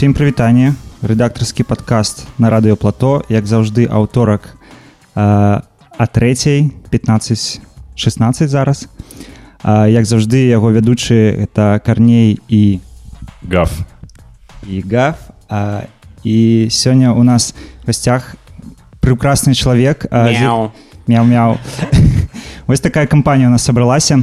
Усім прывітанне рэдактарскі падкаст на радыё плато як заўжды аўторак а 3 15 16 зараз а, як заўжды яго вядучы это карней і Гаф. і гаф а, і сёння у нас в гасцях прекрасны чалавек а, з- Мяу. мяу-мяу вось такая кампанія у нас сабралася А,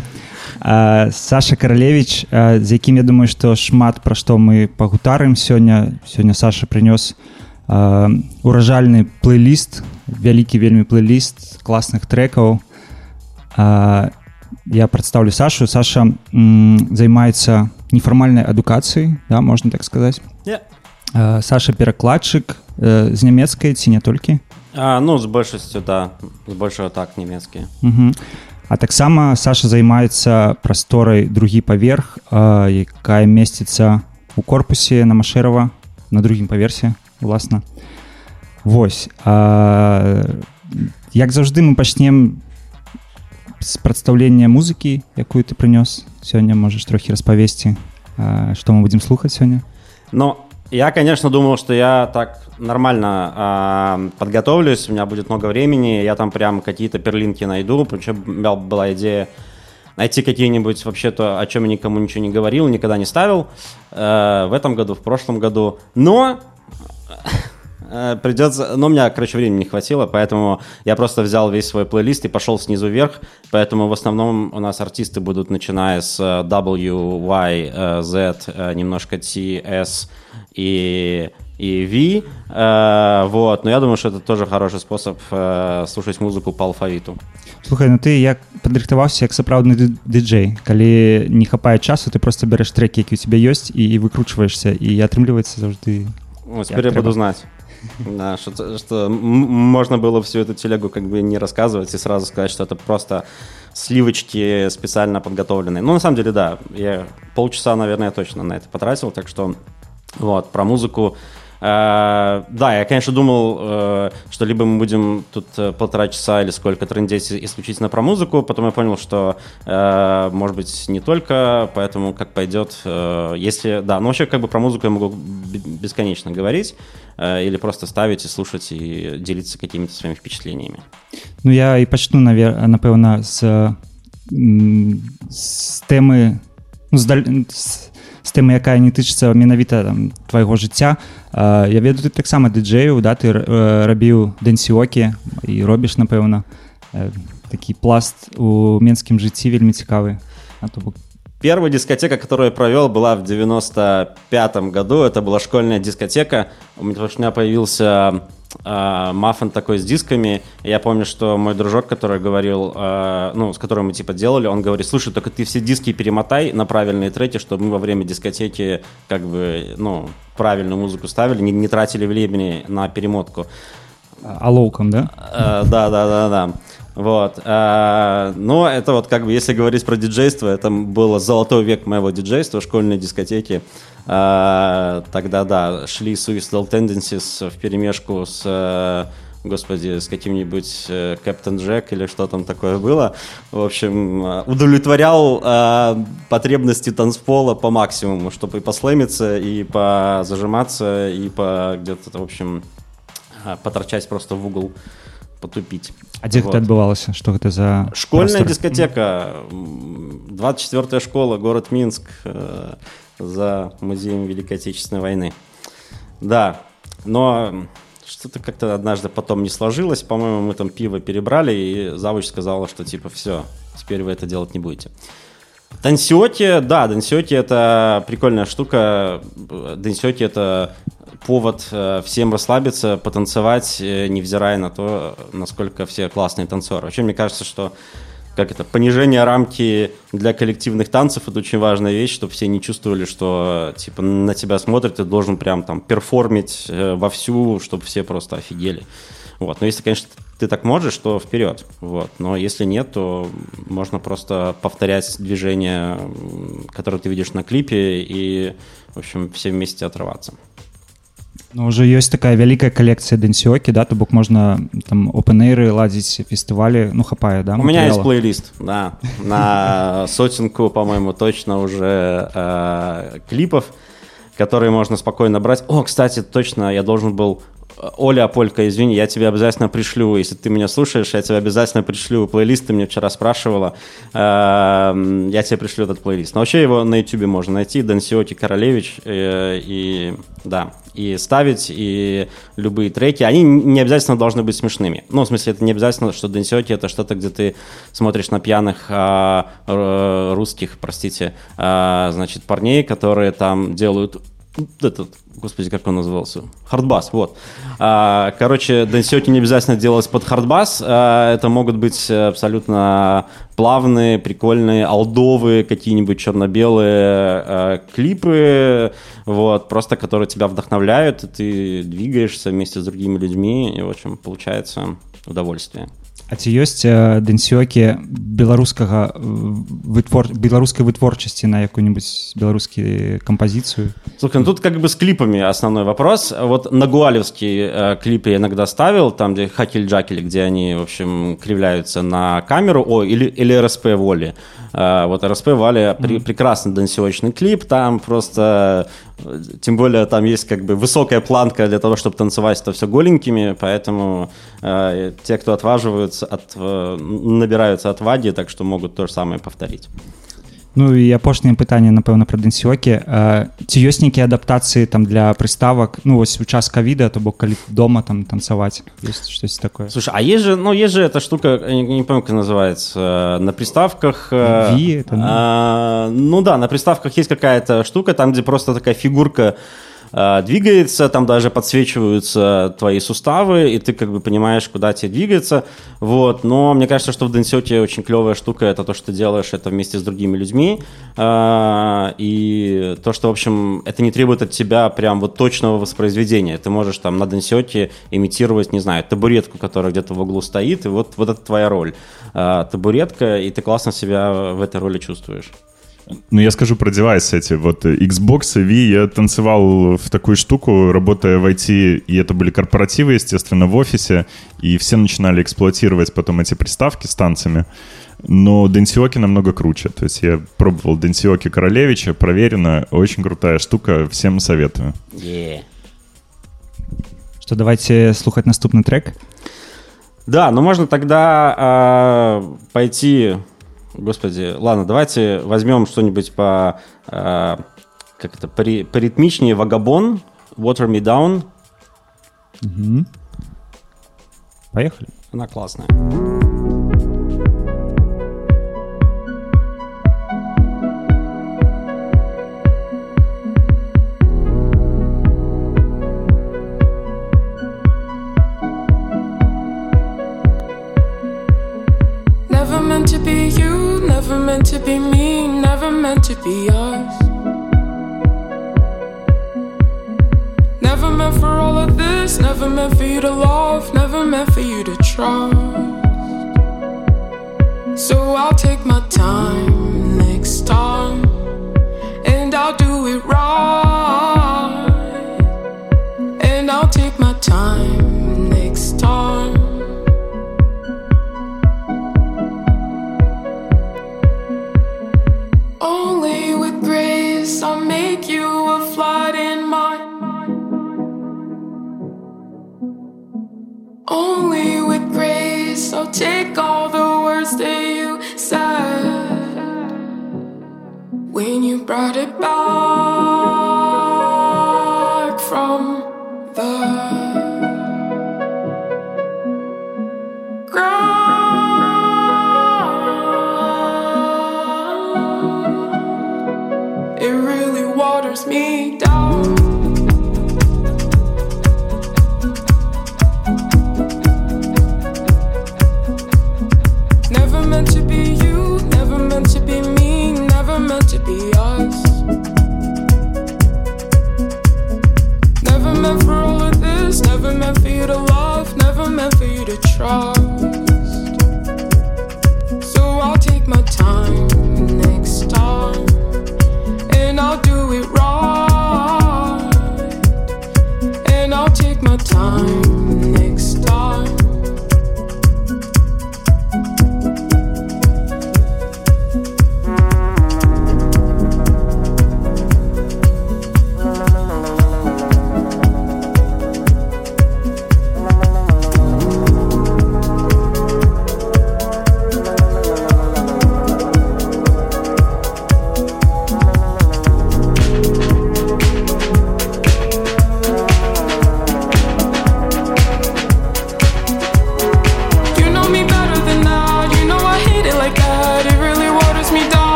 Саша каралевич а, з якім я думаю што шмат пра што мы пагутарым сёння сёння Саша прынёс а, уражальны плейліст вялікі вельмі плейліст класных трекаў А, я прадстаўлю Сашу Саша м, займаецца нефармальнай адукацыяй да можна так сказаць Не. А, Саша перакладчык э, з нямецкай ці не толькі А, ну, з большасцю, да. З большого так, нямецкія. Мгм. А таксама Саша займаецца прасторай другі паверх, а, якая месціцца у корпусе на Машэрава на другім паверсе уласна. Вось. А, як заўжды мы пачнем з прадстаўлення музыкі, якую ты прынёс сёння можаш трохі распавесці, а, што мы будзем слухаць сёння. Но я, конечно, думал, что я так нормально а, подготовлюсь, у меня будет много времени, я там прям какие-то перлинки найду, причем у меня была идея найти какие-нибудь вообще-то, о чем я никому ничего не говорил, никогда не ставил э, в этом году, в прошлом году. Но э, придется... Но у меня, короче, времени не хватило, поэтому я просто взял весь свой плейлист и пошел снизу вверх. Поэтому в основном у нас артисты будут начиная с э, W, Y, э, Z, э, немножко T, S и, и V. Э, Вот. Но я думаю, что это тоже хороший способ э, слушать музыку по алфавиту. Слухай, ну ты як падрыхтаваўся як сапраўдны ды- дыджэй калі не хапае часу ты просто бярэш трекі які у тебя ёсць і, і выкручваешься і атрымліваецца заўжды Вот, теперь я, Я буду прямо- знать. Да, что, что м- можно было всю эту телегу как бы не рассказывать и сразу сказать, что это просто сливочки специально подготовленные. Ну, на самом деле, да, я полчаса, наверное, точно на это потратил, так что вот, про музыку. Э, да, я, конечно, думал, э, что либо мы будем тут э, полтора часа или сколько трындеть исключительно про музыку, потом я понял, что, может быть, не только, поэтому как пойдет, если, да, ну вообще как бы про музыку я могу бесконечно говорить, или просто ставить и слушать и делиться какими-то своими впечатлениями. Ну я навер напэўна з, м, з тэмы ну, з, даль... з, з тэмы якая не тычыцца менавіта там, твайго жыцця а, я ведаю ты таксама дыджэю да ты э, рабіў дэнсіокі і робіш напэўна э, такі пласт у менскім жыцці вельмі цікавы а то бок Первая дискотека, которую я провел, была в 95 году. Это была школьная дискотека. У меня, потому что у меня появился э, маффин такой с дисками. Я помню, что мой дружок, который говорил, э, ну, с которым мы типа делали, он говорит, слушай, только ты все диски перемотай на правильные треки, чтобы мы во время дискотеки как бы, ну, правильную музыку ставили, не, не тратили времени на перемотку. алоўкам да Э, Да, да, да, да. Вот. Но это вот как бы, если говорить про диджейство, это было золотой век моего диджейства, школьные дискотеки. Э, Тогда, да, шли Suicidal Tendencies в перемешку с э, господи, с каким-нибудь Captain Джек или что там такое было. В общем, э, удовлетворял э, потребности танцпола по максимуму, чтобы и послэмиться, и позажиматься, и по где-то, в общем, э, поторчать просто в угол, потупить. А дзе Вот. гэта адбывалася што гэта за Школьная прастор? дискотека, м, 24-я школа, город Минск, за музеем Великой Отечественной войны. Да, но что-то как-то однажды потом не сложилось. По-моему, мы там пиво перебрали, и завуч сказала, что типа все, теперь вы это делать не будете. Дансиоти, да, Дансиоти это прикольная штука. Дансиоти это повод э, всем расслабиться, потанцевать, э, невзирая на то, насколько все классные танцоры. Вообще, мне кажется, что как это, понижение рамки для коллективных танцев это очень важная вещь, чтобы все не чувствовали, что типа на тебя смотрят, ты должен прям там перформить э, вовсю, чтобы все просто офигели. Вот. Но если, конечно, ты так можешь, то вперед. Вот. Но если нет, то можно просто повторять движения, которые ты видишь на клипе, и, в общем, все вместе отрываться. Ну, уже ёсць такая вялікая калекцыя дэнсіокі да то бок можна там опенэйры ладзіць фестывалі ну хапае да У меня есть матэрыяла? плейлист, да, на сотенку, по-моему, точно уже э, клипов, которые можно спокойно брать. О, кстати, точно, я должен был Оля Аполька, извини, я тебе обязательно пришлю, если ты меня слушаешь, я тебе обязательно пришлю плейлист, ты мне вчера спрашивала, Эм, я тебе пришлю этот плейлист. Но вообще его на YouTube можно найти, Дансиоти Королевич, э, и да, и ставить, и любые треки, они не обязательно должны быть смешными. Ну, в смысле, это не обязательно, что Дансиоти это что-то, где ты смотришь на пьяных а, русских, простите, а, значит, парней, которые там делают этот, господи, как он назывался? Хардбас, вот. А, короче, дансиоти не обязательно делать под хардбас. А, это могут быть абсолютно плавные, прикольные, алдовые, какие-нибудь черно-белые а, клипы, вот, просто которые тебя вдохновляют, и ты двигаешься вместе с другими людьми, и, в общем, получается удовольствие. А ці ёсць э, дэнсёкі беларускага э, вытвор беларускай вытворчасці на якую-нибудь беларускі кампазіцыю Слушай, ну тут как бы с клипами основной вопрос. Вот на Гуалевский э, клип я иногда ставил, там, где Хакель Джакель, где они, в общем, кривляются на камеру, о, или, или РСП Воли. Э, а вот РСП Вали при- прекрасный дансировочный клип, там просто, э, тем более там есть как бы высокая планка для того, чтобы танцевать это все голенькими, поэтому э, те, кто отваживаются, от, э, набираются отваги, так что могут то же самое повторить. Ну і апошняе пытанне напэўна пра дэнсёкі ці ёсць нейкія адаптацыі там для прыставак ну вось у час кавіда то бок калі дома там танцаваць ёсць штось такое Слушай, а есть же, ну, есть же эта штука, я не, не помню, как называется, э, на приставках... э, Ви это, ну. а, ну да, на приставках есть какая-то штука, там, где просто такая фигурка э, двигается, там даже подсвечиваются твои суставы, и ты как бы понимаешь, куда тебе двигаться, вот, но мне кажется, что в Денсете очень клевая штука, это то, что ты делаешь это вместе с другими людьми, э, и то, что, в общем, это не требует от тебя прям вот точного воспроизведения, ты можешь там на Денсете имитировать, не знаю, табуретку, которая где-то в углу стоит, и вот, вот это твоя роль, Э, табуретка, и ты классно себя в этой роли чувствуешь. Ну, я скажу про девайсы эти. Вот э, Xbox и Wii я танцевал в такую штуку, работая в IT, и это были корпоративы, естественно, в офисе, и все начинали эксплуатировать потом эти приставки с танцами. Но Денсиоки намного круче. То есть я пробовал Денсиоки Королевича, проверено, очень крутая штука, всем советую. Yeah. што давайте слухаць наступны трек Да, ну можно тогда а, пойти, господи, ладно, давайте возьмем что-нибудь по, а, как это, пори- поритмичнее, Вагабон, Water Me Down, поехали. Она классная. Meant to be me, never meant to be us. Never meant for all of this, never meant for you to love, never meant for you to trust. So I'll take my time next time, and I'll do it right. And I'll take my time Only with grace I'll take all the words that you said. When you brought it back from the meant for you to trust. So I'll take my time next time, and I'll do it right. And I'll take my time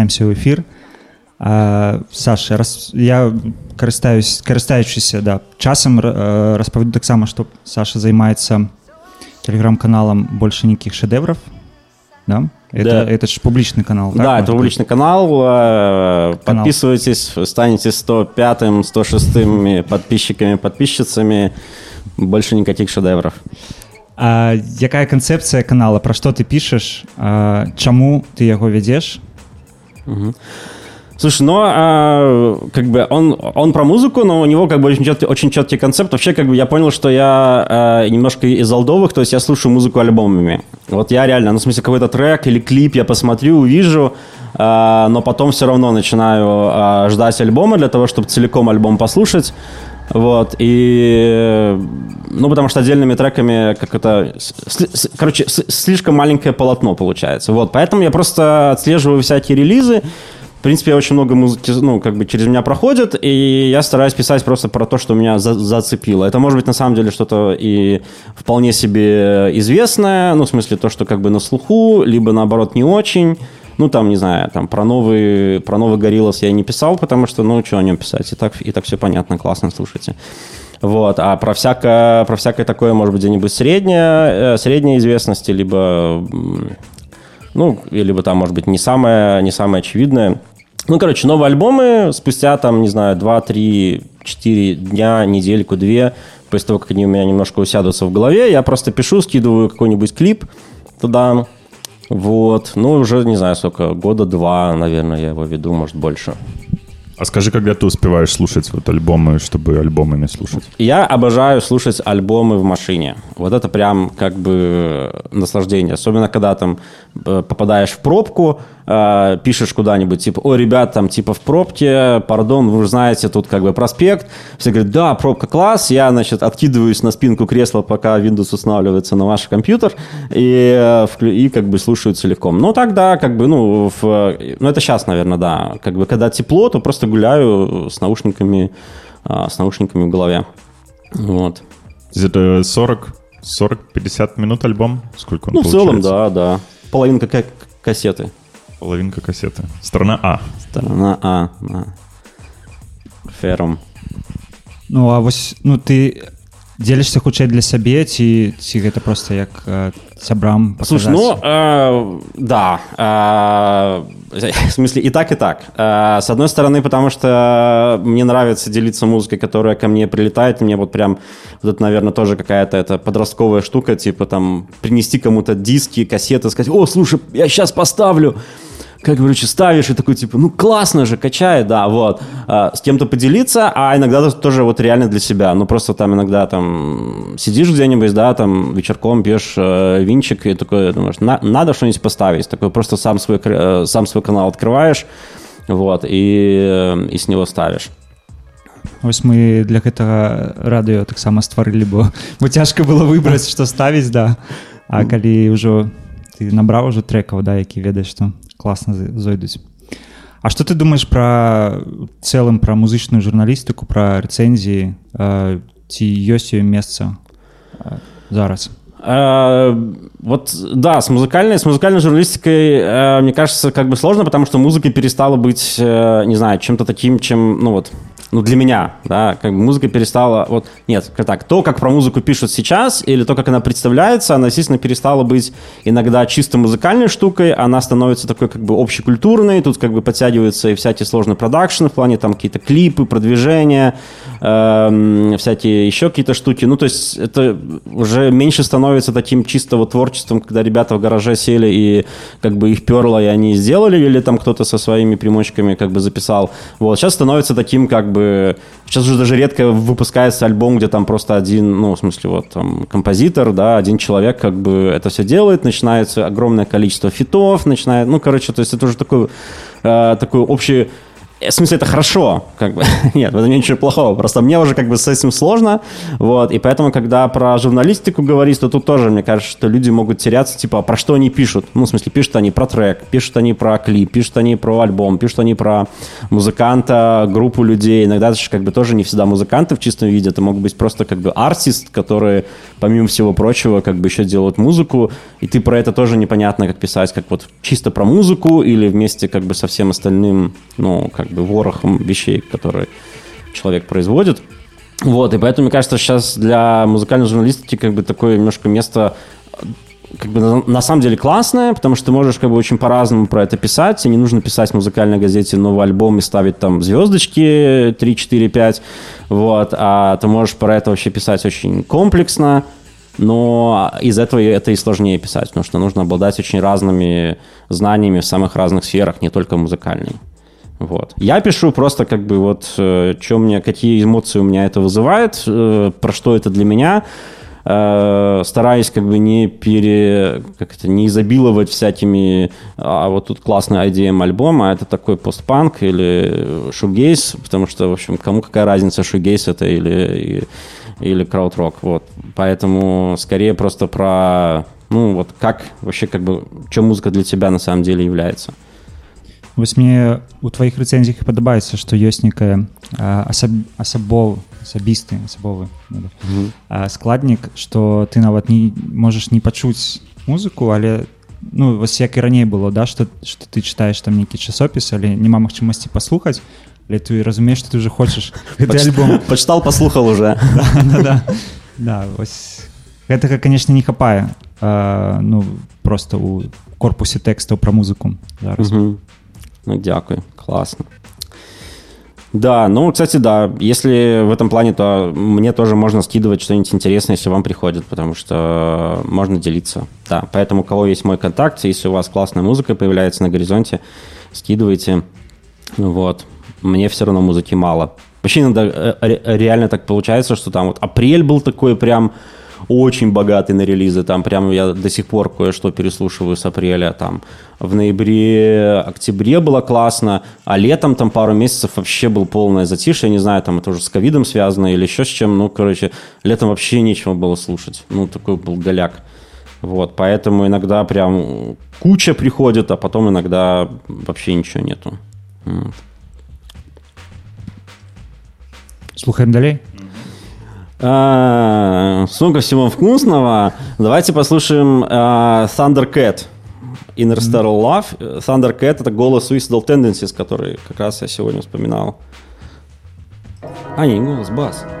вяртаемся ў эфір а, Саша раз я карыстаюсь карыстаючыся да часам ра- э, распавяду таксама што Саша займаецца телеграм-каналам больше нейкіх шэдэвраў да? это, Да. это ж публічны канал так, Да, можна это публичный канал. э, Канал. Подписывайтесь, станете 105-м, 106-м подписчиками, подписчицами. Больше никаких шедевров. А, якая канцэпцыя канала пра што ты пішаш а, чаму ты яго вядзеш Слушай, ну, а, как бы он, он про музыку, но у него как бы очень четкий, очень четкий концепт. Вообще, как бы я понял, что я а, немножко из олдовых, то есть я слушаю музыку альбомами. Вот я реально, ну, в смысле, какой-то трек или клип я посмотрю, увижу, а, но потом все равно начинаю а, ждать альбома для того, чтобы целиком альбом послушать. Вот, и, ну, потому что отдельными треками как это, короче, слишком маленькое полотно получается. Вот, поэтому я просто отслеживаю всякие релизы, в принципе, очень много музыки, ну, как бы через меня проходит, и я стараюсь писать просто про то, что меня за- зацепило. Это может быть на самом деле что-то и вполне себе известное, ну, в смысле то, что как бы на слуху, либо наоборот не очень. Ну, там, не знаю, там про новый, про новый Гориллас я не писал, потому что, ну, что о нем писать, и так, и так все понятно, классно, слушайте. Вот, а про всякое, про всякое такое, может быть, где-нибудь средняя, э, средней известности, либо ну, либо там, может быть, не самое, не самое очевидное. Ну, короче, новые альбомы спустя, там, не знаю, 2, 3, 4 дня, недельку, две, после того, как они у меня немножко усядутся в голове, я просто пишу, скидываю какой-нибудь клип туда, вот, ну, уже, не знаю, сколько, года два, наверное, я его веду, может, больше. А скажи, когда ты успеваешь слушать вот альбомы, чтобы альбомами слушать? Я обожаю слушать альбомы в машине. Вот это прям как бы наслаждение. Особенно, когда там э, попадаешь в пробку, э, пишешь куда-нибудь, типа, ой, ребят, там типа в пробке, пардон, вы же знаете, тут как бы проспект. Все говорят, да, пробка класс. Я, значит, откидываюсь на спинку кресла, пока Windows устанавливается на ваш компьютер, и, э, и как бы слушаю целиком. Ну, тогда как бы, ну, в, ну, это сейчас, наверное, да. Как бы, когда тепло, то просто гуляю с наушниками, с наушниками в голове. Вот. Это 40, 40-50 минут альбом? Сколько он Ну, в целом, получается? да, да. Половинка ка- кассеты. Половинка кассеты. Страна А. Сторона А. да. Ферум. Ну а вось ну ты дзелішся хутчэй для сябе ці ці гэта просто як э, сябрам Слушай, ну, э, да. э, в смысле, и так, и так. Э, с одной стороны, потому что мне нравится делиться музыкой, которая ко мне прилетает. И мне вот прям, вот это, наверное, тоже какая-то это подростковая штука, типа там принести кому-то диски, кассеты, сказать, о, слушай, я сейчас поставлю. как, короче, ставишь и такой, типа, ну, классно же, качает, да, вот. А, с кем-то поделиться, а иногда тоже вот реально для себя. Ну, просто там иногда там сидишь где-нибудь, да, там вечерком пьешь э, винчик и такой думаешь, «На- надо что-нибудь поставить. Такой просто сам свой, кр- э, сам свой канал открываешь, вот, и, э, и с него ставишь. Вось мы для гэтага радыё таксама стварылі бо бо цяжка было выбраць што ставіць да А калі ўжо ты набраў ужо трекаў да які ведаеш што класна зай- зойдуць А што ты думаеш пра цэлым пра музычную журналістыку пра рэцэнзіі э, ці ёсць ёй месца э, зараз Э, Вот, да, с музыкальной, с музыкальной журналистикой, э, мне кажется, как бы сложно, потому что музыка перестала быть, э, не знаю, чем-то таким, чем, ну вот, ну для меня, да, как бы музыка перестала, вот, нет, так, то, как про музыку пишут сейчас, или то, как она представляется, она, естественно, перестала быть иногда чисто музыкальной штукой, она становится такой, как бы, общекультурной, тут, как бы, подтягиваются и всякие сложные продакшны в плане, там, какие-то клипы, продвижения, эм, всякие еще какие-то штуки, ну, то есть, это уже меньше становится таким чисто вот творчеством, когда ребята в гараже сели и, как бы, их перло, и они сделали, или там кто-то со своими примочками, как бы, записал, вот, сейчас становится таким, как бы, сейчас уже даже редко выпускается альбом, где там просто один, ну, в смысле, вот, там, композитор, да, один человек, как бы, это все делает, начинается огромное количество фитов, начинает, ну, короче, то есть это уже такой, э, такой общий В смысле, это хорошо, как бы. Нет, нет ничего плохого. Просто мне уже как бы с этим сложно. Вот. И поэтому, когда про журналистику говорить, то тут тоже, мне кажется, что люди могут теряться, типа, а про что они пишут. Ну, в смысле, пишут они про трек, пишут они про клип, пишут они про альбом, пишут они про музыканта, группу людей. Иногда это же как бы тоже не всегда музыканты в чистом виде. Это могут быть просто как бы артист, которые, помимо всего прочего, как бы еще делают музыку. И ты про это тоже непонятно, как писать, как вот чисто про музыку или вместе как бы со всем остальным, ну, как бы ворохом вещей, которые человек производит. Вот, и поэтому, мне кажется, сейчас для музыкальной журналистики как бы такое немножко место как бы на, самом деле классное, потому что ты можешь как бы очень по-разному про это писать, и не нужно писать в музыкальной газете новый альбом и ставить там звездочки 3, 4, 5, вот, а ты можешь про это вообще писать очень комплексно, но из этого это и сложнее писать, потому что нужно обладать очень разными знаниями в самых разных сферах, не только музыкальной. Вот. Я пишу просто как бы вот, э, что мне, какие эмоции у меня это вызывает, э, про что это для меня. Э, стараюсь как бы не пере, как это, не изобиловать всякими, а вот тут классный IDM альбом, а это такой постпанк или шугейс, потому что, в общем, кому какая разница, шугейс это или, или краудрок, вот. Поэтому скорее просто про, ну вот как вообще как бы, что музыка для тебя на самом деле является. Вось мне у тваіх рэцэнзіях падабаецца што ёсць некая а, асаб, асабов асабісты асабовы а, складнік што ты нават не можаш не пачуць музыку але ну вось як і раней было да што што ты чытаеш там нейкі часопіс але няма магчымасці паслухаць але ты разумееш што ты уже хочаш гэты альбом Почитал, послухал уже. да, да, да, вось гэтага конечно не хапае а, ну просто у корпусе тэкстаў пра музыку зараз Мгм. Ну, дякую, классно. Да, ну, кстати, да, если в этом плане, то мне тоже можно скидывать что-нибудь интересное, если вам приходит, потому что можно делиться. Да, поэтому у кого есть мой контакт, если у вас классная музыка появляется на горизонте, скидывайте. Вот. Мне все равно музыки мало. Вообще иногда э, ре- реально так получается, что там вот апрель был такой прям очень богатый на релизы, там прям я до сих пор кое-что переслушиваю с апреля, там в ноябре, октябре было классно, а летом там пару месяцев вообще был полное затишье, я не знаю, там это уже с ковидом связано или еще с чем, ну, короче, летом вообще нечего было слушать, ну, такой был голяк. Вот, поэтому иногда прям куча приходит, а потом иногда вообще ничего нету. Вот. слухаем далей А, Столько всего вкусного. Давайте послушаем а, Thundercat. Interstellar Love. Thundercat — это голос Suicidal Tendencies, который как раз я сегодня вспоминал. А, не голос, бас. Nothing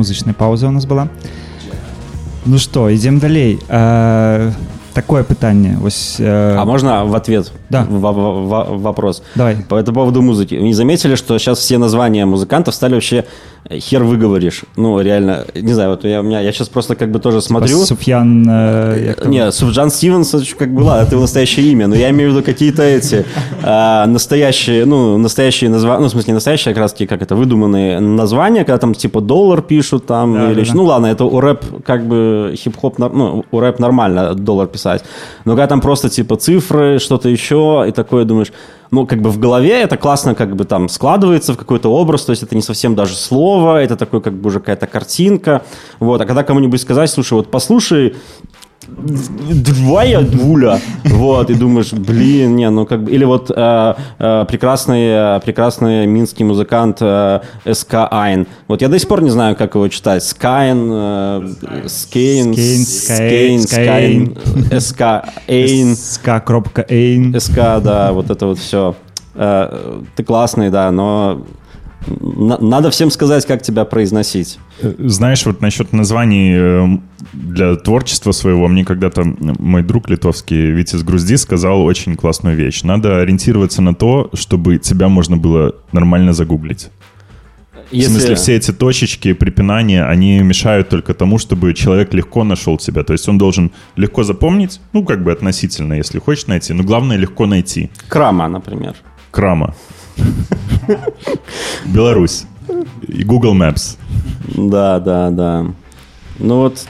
музычная пауза у нас была. Ну что, ідзем далей. Э, такое пытанне. Вось, э, А можно в ответ? Да. В- в- в- вопрос. Давай. По этому поводу музыки. Вы не заметили, что сейчас все названия музыкантов стали вообще хер выговоришь? Ну, реально, не знаю, вот я, у меня, я сейчас просто как бы тоже смотрю. Суфьян... э? Не, Суфджан Стивенс, как бы, ладно, это его настоящее имя, но я имею в виду какие-то эти а, настоящие, ну, настоящие названия, ну, в смысле, настоящие, как раз таки, как это, выдуманные названия, когда там типа доллар пишут там, Да, или, да, да. ну, ладно, это у рэп, как бы, хип-хоп, ну, у рэп нормально доллар писать, но когда там просто типа цифры, что-то еще, и такое думаешь, ну, как бы в голове это классно как бы там складывается в какой-то образ, то есть это не совсем даже слово, это такой как бы уже какая-то картинка, вот, а когда кому-нибудь сказать, слушай, вот послушай Двоя двуля. Вот, и думаешь, блин, не, ну как бы... Или вот э, э, прекрасный, э, прекрасный минский музыкант э, СК Айн. Вот я до сих пор не знаю, как его читать. Скайн, э, Скейн, Скейн, Скайн, SK EIN. SK кропка EIN. SK, да, вот это вот все. Ты классный, да, но надо всем сказать, как тебя произносить. Э, Знаешь, вот насчет названий э, для творчества своего, мне когда-то мой друг литовский Витис Грузди сказал очень классную вещь. Надо ориентироваться на то, чтобы тебя можно было нормально загуглить. В смысле, все эти точечки, препинания, они мешают только тому, чтобы человек легко нашел тебя. То есть он должен легко запомнить, ну, как бы относительно, если хочешь найти, но главное легко найти. Крама, например. Крама. Беларусь. И Google Maps. Да, да, да. Ну вот,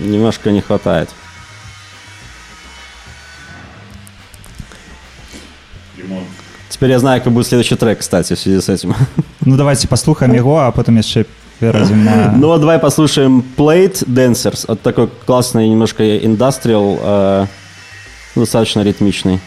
немножко не хватает. Теперь я знаю, как будет следующий трек, кстати, в связи с этим. Ну давайте послухаем его, а потом яшчэ перайдзем на... Ну вот давай послушаем Plate Dancers. Вот такой классный немножко индастриал, э, достаточно ритмичный.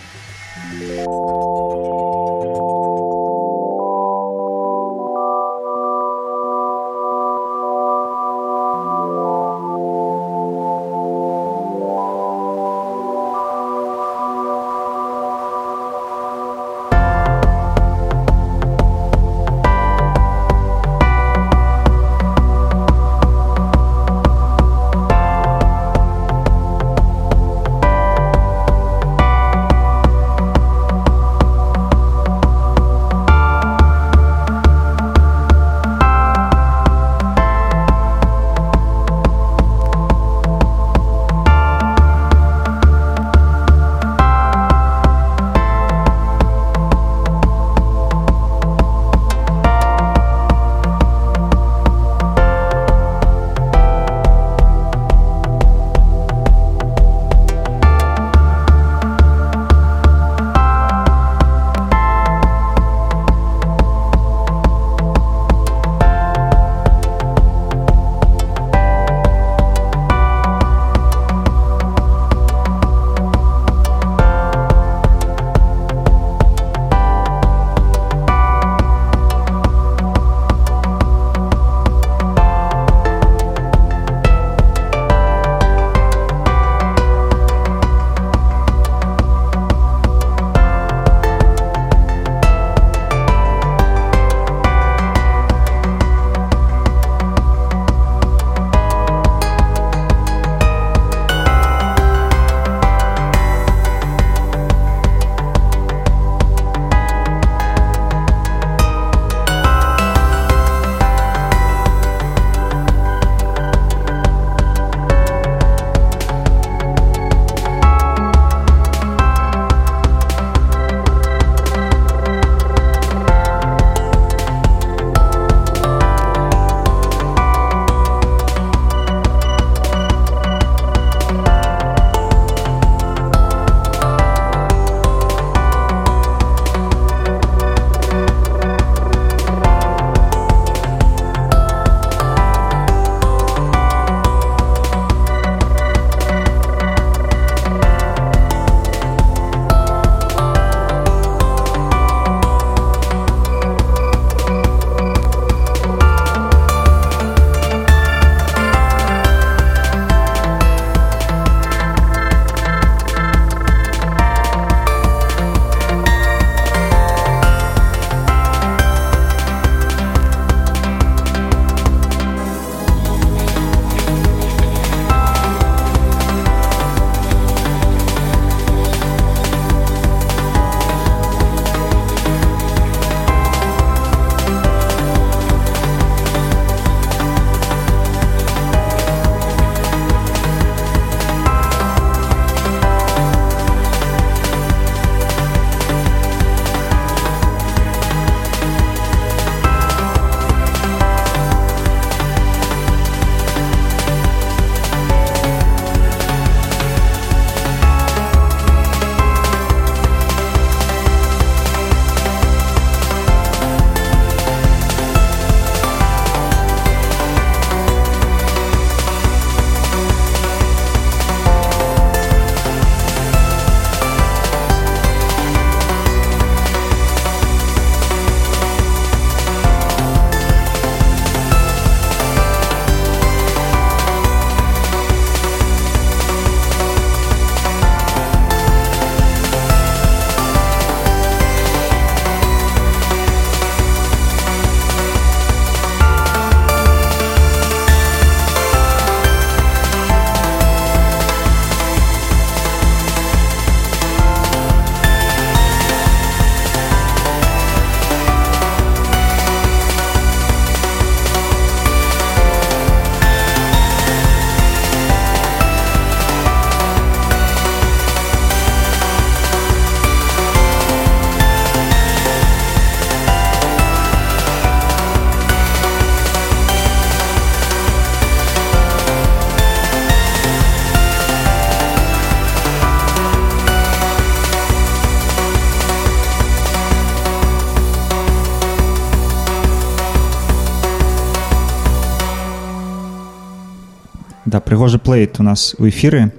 Прыгожы плейт у нас у эфіры.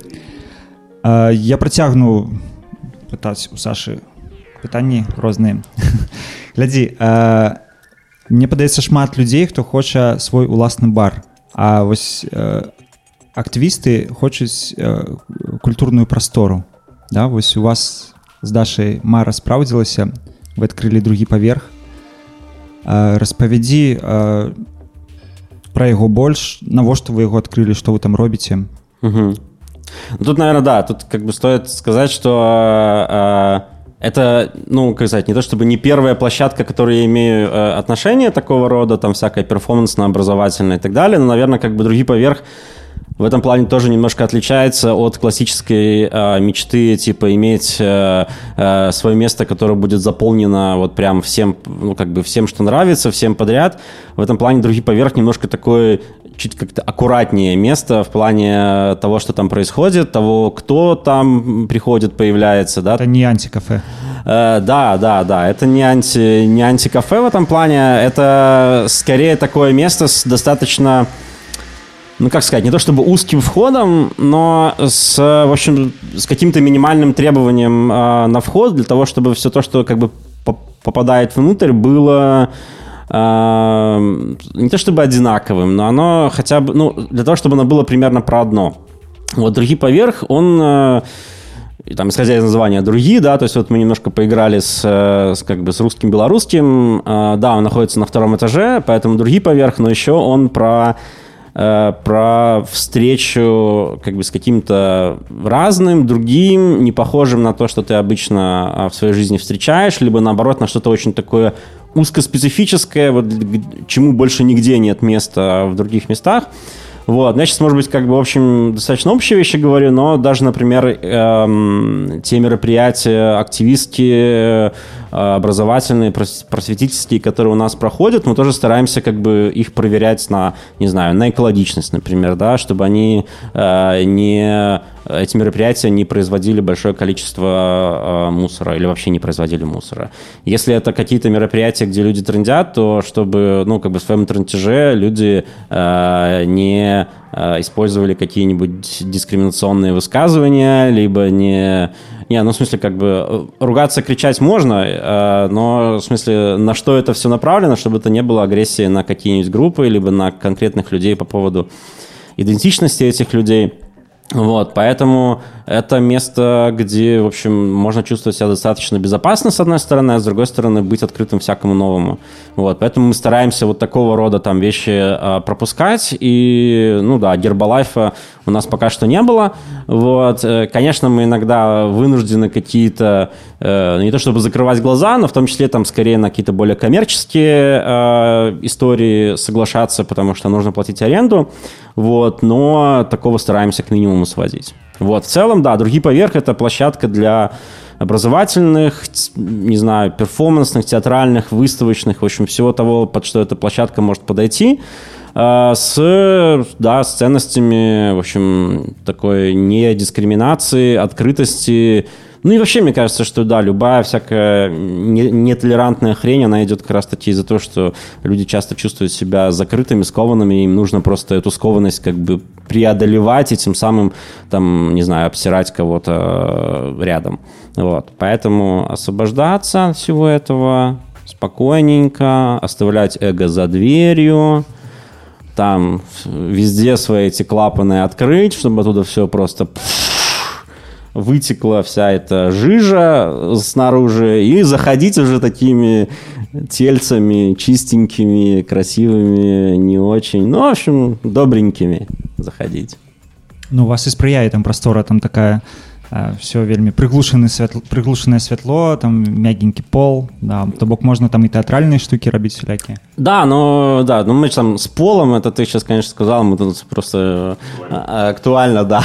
Я працягну пытаць у Сашы пытанні розныя. Глядзі, мне падаецца шмат людзей, хто хоча свой уласны бар. А вось актывісты хочуць культурную прастору. Да, вось у вас з Дашай мара спраўдзілася, вы адкрылі другі паверх. Распавядзі э, пра яго больш, навошта вы яго адкрылі, што вы там робіце? Ну, Тут, наверное, да, тут как бы стоит сказать, что э, это, ну, как сказать, не то чтобы не первая площадка, к которой я имею э, отношение такого рода, там всякая перформансно-образовательная и так далее, но, наверное, как бы другие поверх в этом плане тоже немножко отличается от классической э, мечты, типа иметь э, э, свое место, которое будет заполнено вот прям всем, ну как бы всем, что нравится, всем подряд. В этом плане другие поверх немножко такой чуть как-то аккуратнее место в плане того, что там происходит, того, кто там приходит, появляется, да, Это не антикафе. Э, да, да, да. Это не, анти, не антикафе в этом плане. Это скорее такое место с достаточно ну, как сказать, не то чтобы узким входом, но с, в общем, с каким-то минимальным требованием э, на вход для того, чтобы все то, что как бы по- попадает внутрь, было э, не то чтобы одинаковым, но оно хотя бы, ну, для того, чтобы оно было примерно про одно. Вот другие поверх, он э, и там, исходя из названия другие, да, то есть вот мы немножко поиграли с, э, с, как бы с русским белорусским, Э, да, он находится на втором этаже, поэтому другие поверх, но еще он про э, про встречу как бы с каким-то разным, другим, не похожим на то, что ты обычно а, в своей жизни встречаешь, либо наоборот на что-то очень такое узкоспецифическое, вот, чему больше нигде нет места в других местах. Вот, я сейчас, может быть, как бы, в общем, достаточно общие вещи говорю, но даже, например, эм, те мероприятия активистские, э, образовательные, прос- просветительские, которые у нас проходят, мы тоже стараемся как бы их проверять на, не знаю, на экологичность, например, да, чтобы они э, не эти мероприятия не производили большое количество э, мусора или вообще не производили мусора. Если это какие-то мероприятия, где люди трендят, то чтобы, ну, как бы в своем трендеже люди э, не э, использовали какие-нибудь дискриминационные высказывания, либо не... Не, ну, в смысле, как бы э, ругаться, кричать можно, э, но, в смысле, на что это все направлено, чтобы это не было агрессии на какие-нибудь группы, либо на конкретных людей по поводу идентичности этих людей. Вот, поэтому это место, где, в общем, можно чувствовать себя достаточно безопасно, с одной стороны, а с другой стороны, быть открытым всякому новому. Вот, поэтому мы стараемся вот такого рода там вещи а, пропускать, и, ну да, гербалайфа у нас пока что не было. Вот, э, конечно, мы иногда вынуждены какие-то, э, не то чтобы закрывать глаза, но в том числе там скорее на какие-то более коммерческие э, истории соглашаться, потому что нужно платить аренду. Вот, но такого стараемся к минимуму сводить. Вот, в целом, да, другие поверх это площадка для образовательных, не знаю, перформансных, театральных, выставочных, в общем, всего того, под что эта площадка может подойти, э, с, да, с ценностями, в общем, такой недискриминации, открытости, ну и вообще, мне кажется, что да, любая всякая не- нетолерантная хрень, она идет как раз таки из-за того, что люди часто чувствуют себя закрытыми, скованными, им нужно просто эту скованность как бы преодолевать и тем самым, там, не знаю, обсирать кого-то э, рядом. Вот. Поэтому освобождаться от всего этого спокойненько, оставлять эго за дверью, там везде свои эти клапаны открыть, чтобы оттуда все просто вытекла вся эта жижа снаружи, и заходить уже такими тельцами чистенькими, красивыми, не очень, ну, в общем, добренькими заходить. Ну, у вас спрыяе там прастора там такая все вельмі прыглушаны святло прыглушанае святло там мягенькі пол да то бок можна там і тэатральныя штукі рабіць всякие Да, но да, ну мы же там с полом, это ты сейчас, конечно, сказал, мы тут просто э, актуально, да.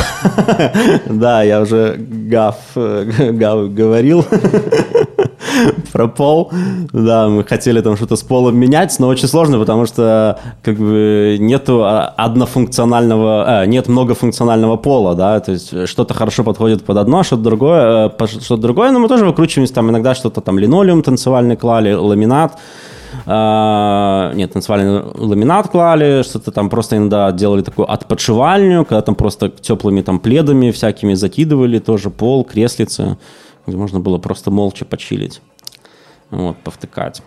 Да, я уже гав, э, гав говорил про пол. Да, мы хотели там что-то с полом менять, но очень сложно, потому что как бы нету а, однофункционального, э, нет многофункционального пола, да, то есть что-то хорошо подходит под одно, что-то другое, э, что-то другое, но мы тоже выкручиваемся, там иногда что-то там линолеум танцевальный клали, ламинат, А, нет, танцевальный ламинат клали, что-то там просто иногда делали такую отпочивальню, когда там просто теплыми там пледами всякими закидывали, тоже пол, креслицы, где можно было просто молча почилить, вот, повтыкать.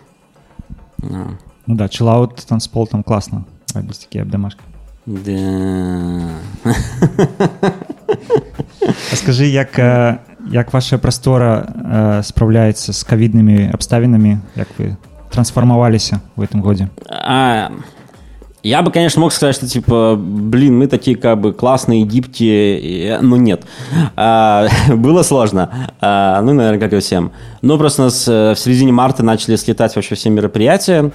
Да. Ну да, чиллаут, танцпол там классно. Робить такие обдомашки. Да. А скажи, як, е, як ваша простора е, справляється з ковідними обставинами, як ви трансформувалися в этом году? А, я бы, конечно, мог сказать, что типа, блин, мы такие как бы классные, гибкие, но нет. А, было сложно. А, ну, наверное, как и всем. Ну, просто у нас э, в середине марта начали слетать вообще все мероприятия.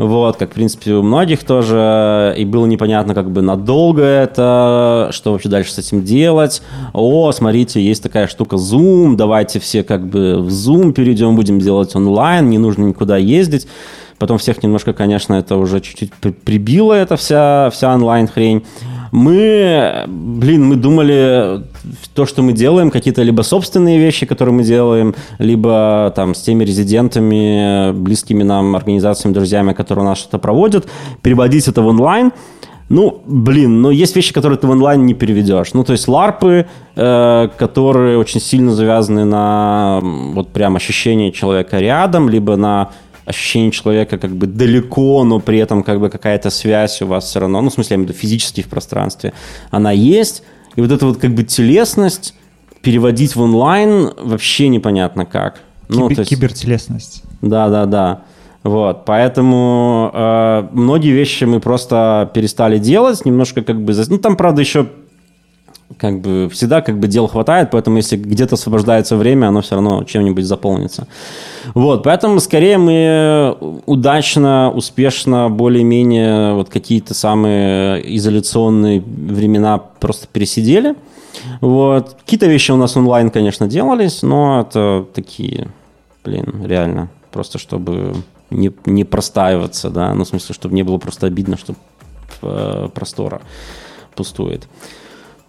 Вот, как, в принципе, у многих тоже. И было непонятно, как бы надолго это, что вообще дальше с этим делать. О, смотрите, есть такая штука Zoom, давайте все как бы в Zoom перейдем, будем делать онлайн, не нужно никуда ездить. Потом всех немножко, конечно, это уже чуть-чуть при- прибило, эта вся, вся онлайн-хрень. Мы, блин, мы думали, то, что мы делаем, какие-то либо собственные вещи, которые мы делаем, либо там с теми резидентами, близкими нам организациями, друзьями, которые у нас что-то проводят, переводить это в онлайн. Ну, блин, но есть вещи, которые ты в онлайн не переведешь. Ну, то есть ларпы, э, которые очень сильно завязаны на вот прям ощущение человека рядом, либо на ощущение человека как бы далеко, но при этом как бы какая-то связь у вас все равно, ну, в смысле, я имею в виду физически в пространстве, она есть. И вот эта вот как бы телесность переводить в онлайн вообще непонятно как. Ну, Кибер- то есть- Кибертелесность. да, да, да. Вот, поэтому э, многие вещи мы просто перестали делать, немножко как бы, ну там правда еще как бы всегда как бы дел хватает, поэтому если где-то освобождается время, оно все равно чем-нибудь заполнится. Вот, поэтому скорее мы удачно, успешно, более-менее вот какие-то самые изоляционные времена просто пересидели. Вот. Какие-то вещи у нас онлайн, конечно, делались, но это такие, блин, реально, просто чтобы не, не простаиваться, да, ну, в смысле, чтобы не было просто обидно, что э, простора пустует.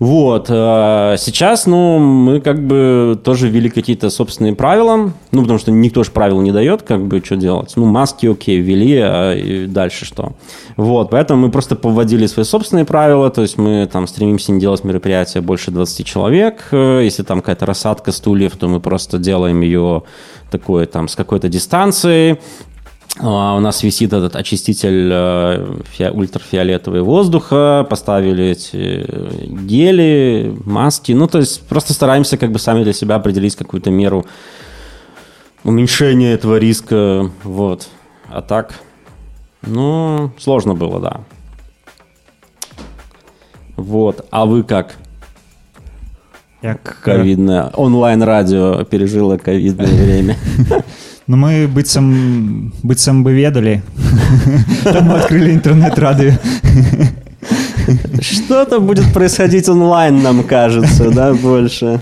Вот. э, Сейчас, ну, мы как бы тоже ввели какие-то собственные правила. Ну, потому что никто же правил не дает, как бы, что делать. Ну, маски, окей, ввели, а и дальше что? Вот. Поэтому мы просто повводили свои собственные правила. То есть мы там стремимся не делать мероприятия больше 20 человек. Э, Если там какая-то рассадка стульев, то мы просто делаем ее такой там с какой-то дистанцией. А, У нас висит этот очиститель э, фи- ультрафиолетового воздуха, поставили эти э, гели, маски. Ну, то есть просто стараемся как бы сами для себя определить какую-то меру уменьшения этого риска. Вот. А так, ну, сложно было, да. Вот. А вы как? Як, е, Ковидное. Онлайн-радио пережило ковидное время. Ну, мы быццам, быццам бы ведали. Там мы открыли интернет-радио. Что-то будет происходить онлайн, нам кажется, да, больше.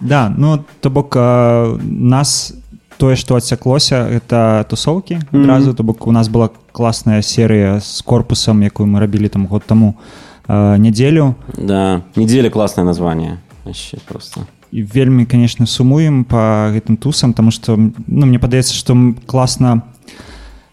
Да, ну, то бок э, нас тое, што адсяклося, гэта тусоўкі Мгм. адразу, то бок у нас была класная серыя з корпусам, якую мы рабілі там год таму э, нядзелю. Да, неделя классное название. Вообще просто. І вельмі, конечно, сумуем по гэтым тусам, потому что ну, мне падаецца, што м- класна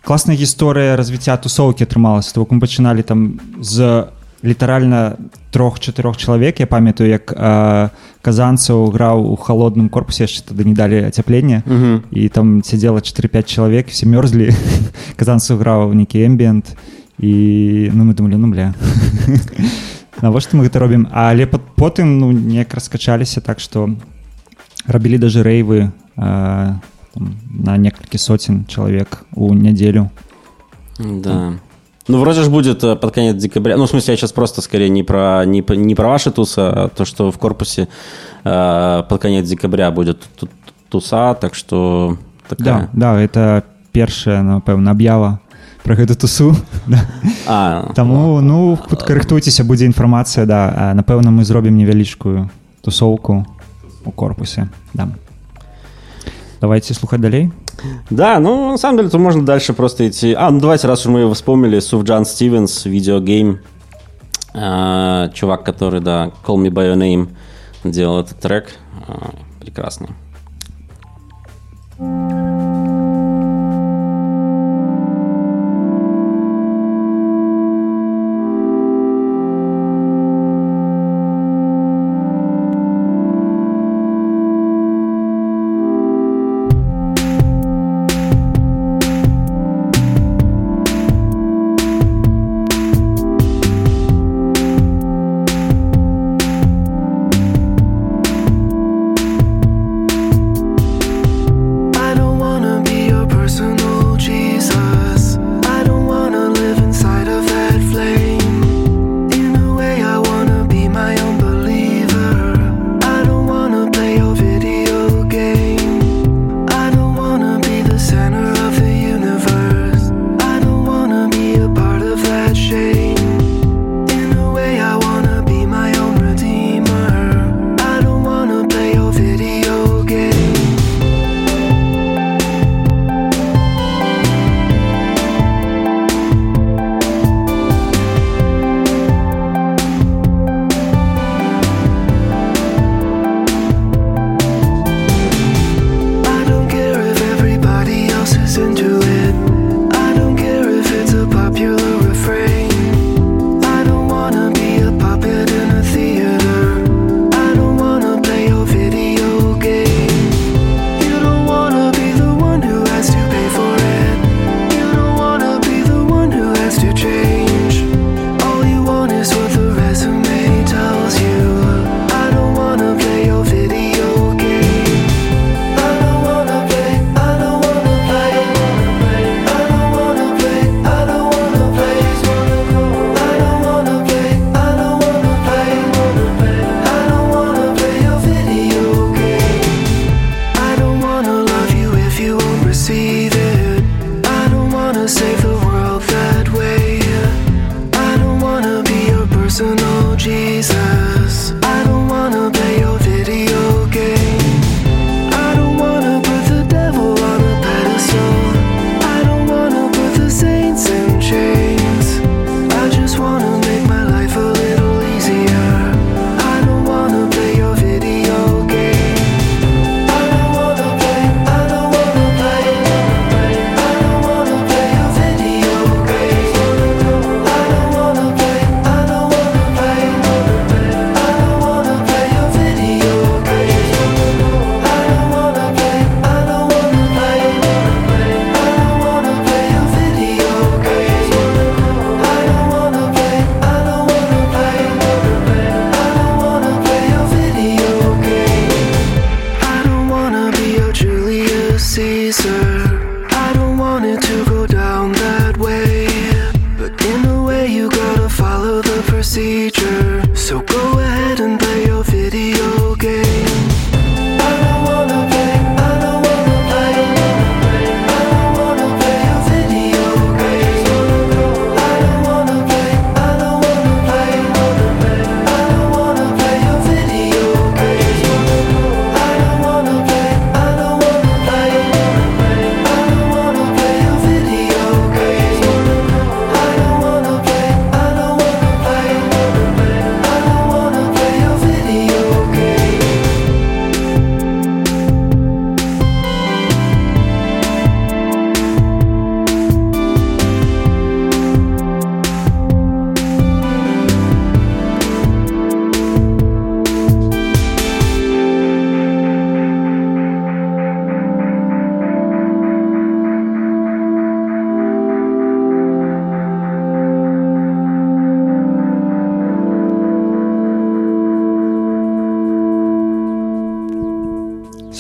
класная гісторыя развіцця тусоўкі атрымалася. То бок мы пачыналі там з літаральна трох-чатырох чалавек я памятаю як э, казанцаў граў у холодным корпусе яшчэ тады не далі ацяплення Мгм. і там сядзела 4-5 чалавек все мёрзлі казанцаў граў нейкі эмбіент і ну мы думалі ну бля навошта мы гэта робім але пат- потым ну неяк раскачаліся так што рабілі даже рэйвы э, там, на некалькі соцень чалавек у нядзелю Да. Ну, вроде же будет э, под конец декабря. Ну, в смысле, я сейчас просто скорее не про, не, по- не про ваши тусы, а то, что в корпусе э, под конец декабря будет ту- туса, так что да такая... да это першая напэўна аб'ява про гэту тусу да. А, Таму ну хутка рыхтуйцеся будзе інфармацыя да а, напэўна мы зробім невялічкую тусоўку у корпусе да. давайте слухаць далей Да, ну, на самом деле, то можно дальше просто идти. А, ну давайте, раз уж мы его вспомнили, Суфджан Стивенс, видеогейм. А, чувак, который, да, Call Me By Your Name делал этот трек. А, прекрасный.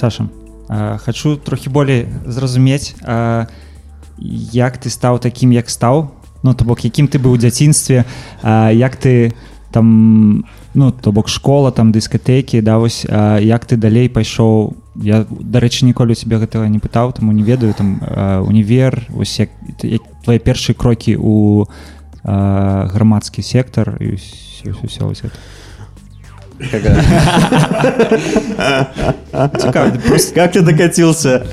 Саша, а, хачу трохі болей зразумець, а, як ты стаў такім, як стаў, ну то бок якім ты быў у дзяцінстве, а, як ты там ну то бок школа там дыскатэкі да вось а, як ты далей пайшоў я дарэчы ніколі у цябе гэтага не пытаў таму не ведаю там а, універ вось як, як твои першыя крокі у а, грамадскі сектар і ўсё, ўсё, ўсё, вось гэта. Как ты докатился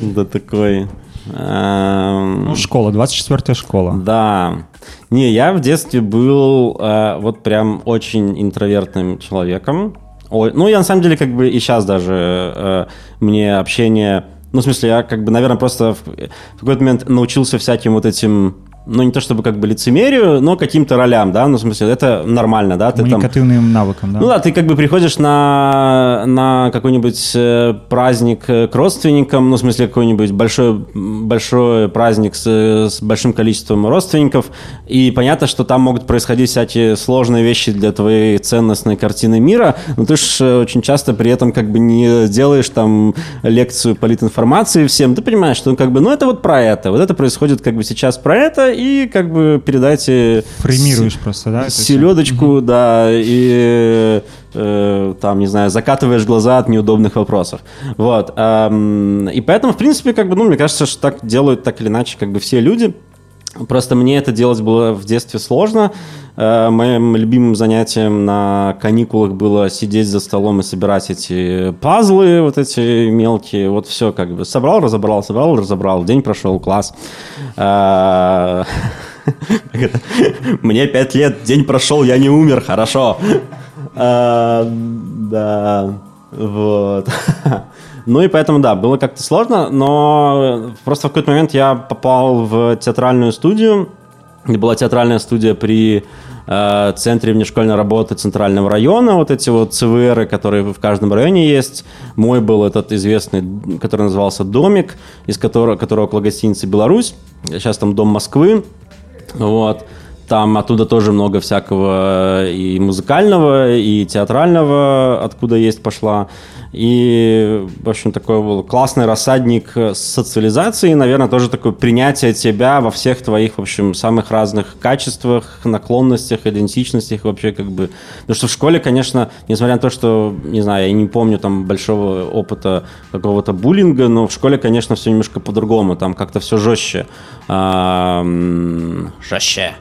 до такой... эм, ну, школа 24 школа Да. Не, я в детстве был э, вот прям очень интровертным человеком. Ой, ну, я на самом деле как бы и сейчас даже э, мне общение... Ну, в смысле, я как бы, наверное, просто в какой-то момент научился всяким вот этим ну, не то чтобы как бы лицемерию, но каким-то ролям, да, ну, в смысле, это нормально, да, ты там... коммуникативным навыкам да. Ну да, ты как бы приходишь на, на какой-нибудь э, праздник э, к родственникам, ну, в смысле, какой-нибудь большой, большой праздник с, с большим количеством родственников, и понятно, что там могут происходить всякие сложные вещи для твоей ценностной картины мира, но ты же очень часто при этом как бы не делаешь там лекцию политинформации всем, ты понимаешь, что как бы, ну, это вот про это, вот это происходит как бы сейчас про это, и как бы передайте... Фреймируешь просто, да? Селедочку, да, и э, там, не знаю, закатываешь глаза от неудобных вопросов. Вот. эм, и поэтому, в принципе, как бы, ну, мне кажется, что так делают так или иначе, как бы все люди. Просто мне это делать было в детстве сложно. Э, Моим любимым занятием на каникулах было сидеть за столом и собирать эти пазлы, вот эти мелкие. Вот все как бы собрал, разобрал, собрал, разобрал. День прошел, класс. Э? Мне пять лет, день прошел, я не умер, хорошо. Э, Да, вот. Ну и поэтому, да, было как-то сложно, но просто в какой-то момент я попал в театральную студию, где была театральная студия при э, центре внешкольной работы центрального района, вот эти вот ЦВРы, которые в каждом районе есть. Мой был этот известный, который назывался «Домик», из которого, который около гостиницы «Беларусь». Сейчас там «Дом Москвы». Вот. Там оттуда тоже много всякого и музыкального, и театрального, откуда есть пошла. И, в общем, такой был классный рассадник социализации, наверное, тоже такое принятие тебя во всех твоих, в общем, самых разных качествах, наклонностях, идентичностях вообще как бы. Потому что в школе, конечно, несмотря на то, что, не знаю, я не помню там большого опыта какого-то буллинга, но в школе, конечно, все немножко по-другому, там как-то все жестче. Жестче.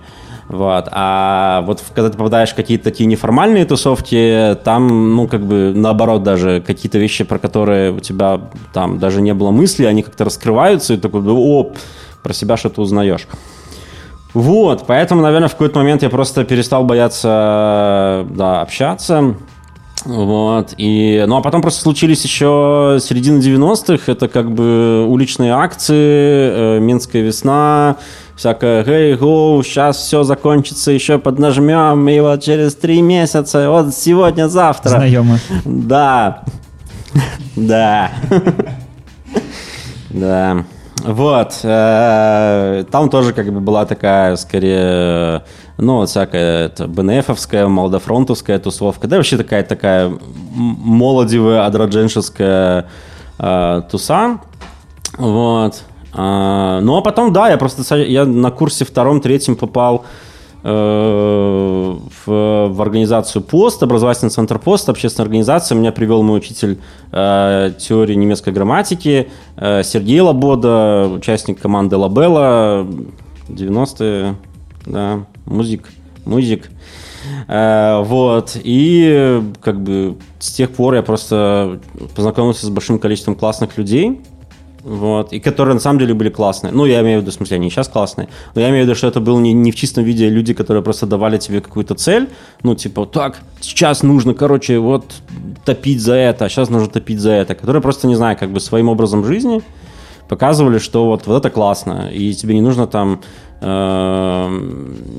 Вот. А вот когда ты попадаешь в какие-то такие неформальные тусовки, там, ну, как бы, наоборот, даже какие-то вещи, про которые у тебя там даже не было мысли, они как-то раскрываются, и такой, о, про себя что-то узнаешь. Вот, поэтому, наверное, в какой-то момент я просто перестал бояться, да, общаться. Вот, и, ну, а потом просто случились еще середина 90-х, это как бы уличные акции, э, Минская весна, всякое «Гей, гоу, сейчас все закончится, еще поднажмем, и вот через три месяца, вот сегодня, завтра». Знайомы. Да. Да. Да. Вот. э, Там тоже как бы была такая, скорее, ну, вот всякая это, БНФовская, молодофронтовская тусовка. Да, вообще такая такая молодевая, адродженшеская э, туса. Вот. А, ну, а потом, да, я просто я на курсе втором-третьем попал э, в, в организацию ПОСТ, образовательный центр ПОСТ, общественная организация. Меня привел мой учитель э, теории немецкой грамматики э, Сергей Лобода, участник команды Лабелла, 90-е, да, музик, музик. Э, вот, и как бы с тех пор я просто познакомился с большим количеством классных людей, вот, и которые на самом деле были классные. Ну, я имею в виду, в смысле, они сейчас классные, но я имею в виду, что это было не, не в чистом виде люди, которые просто давали тебе какую-то цель, ну, типа, так, сейчас нужно, короче, вот топить за это, а сейчас нужно топить за это, которые просто, не знаю, как бы своим образом жизни показывали, что вот, вот это классно, и тебе не нужно там, э,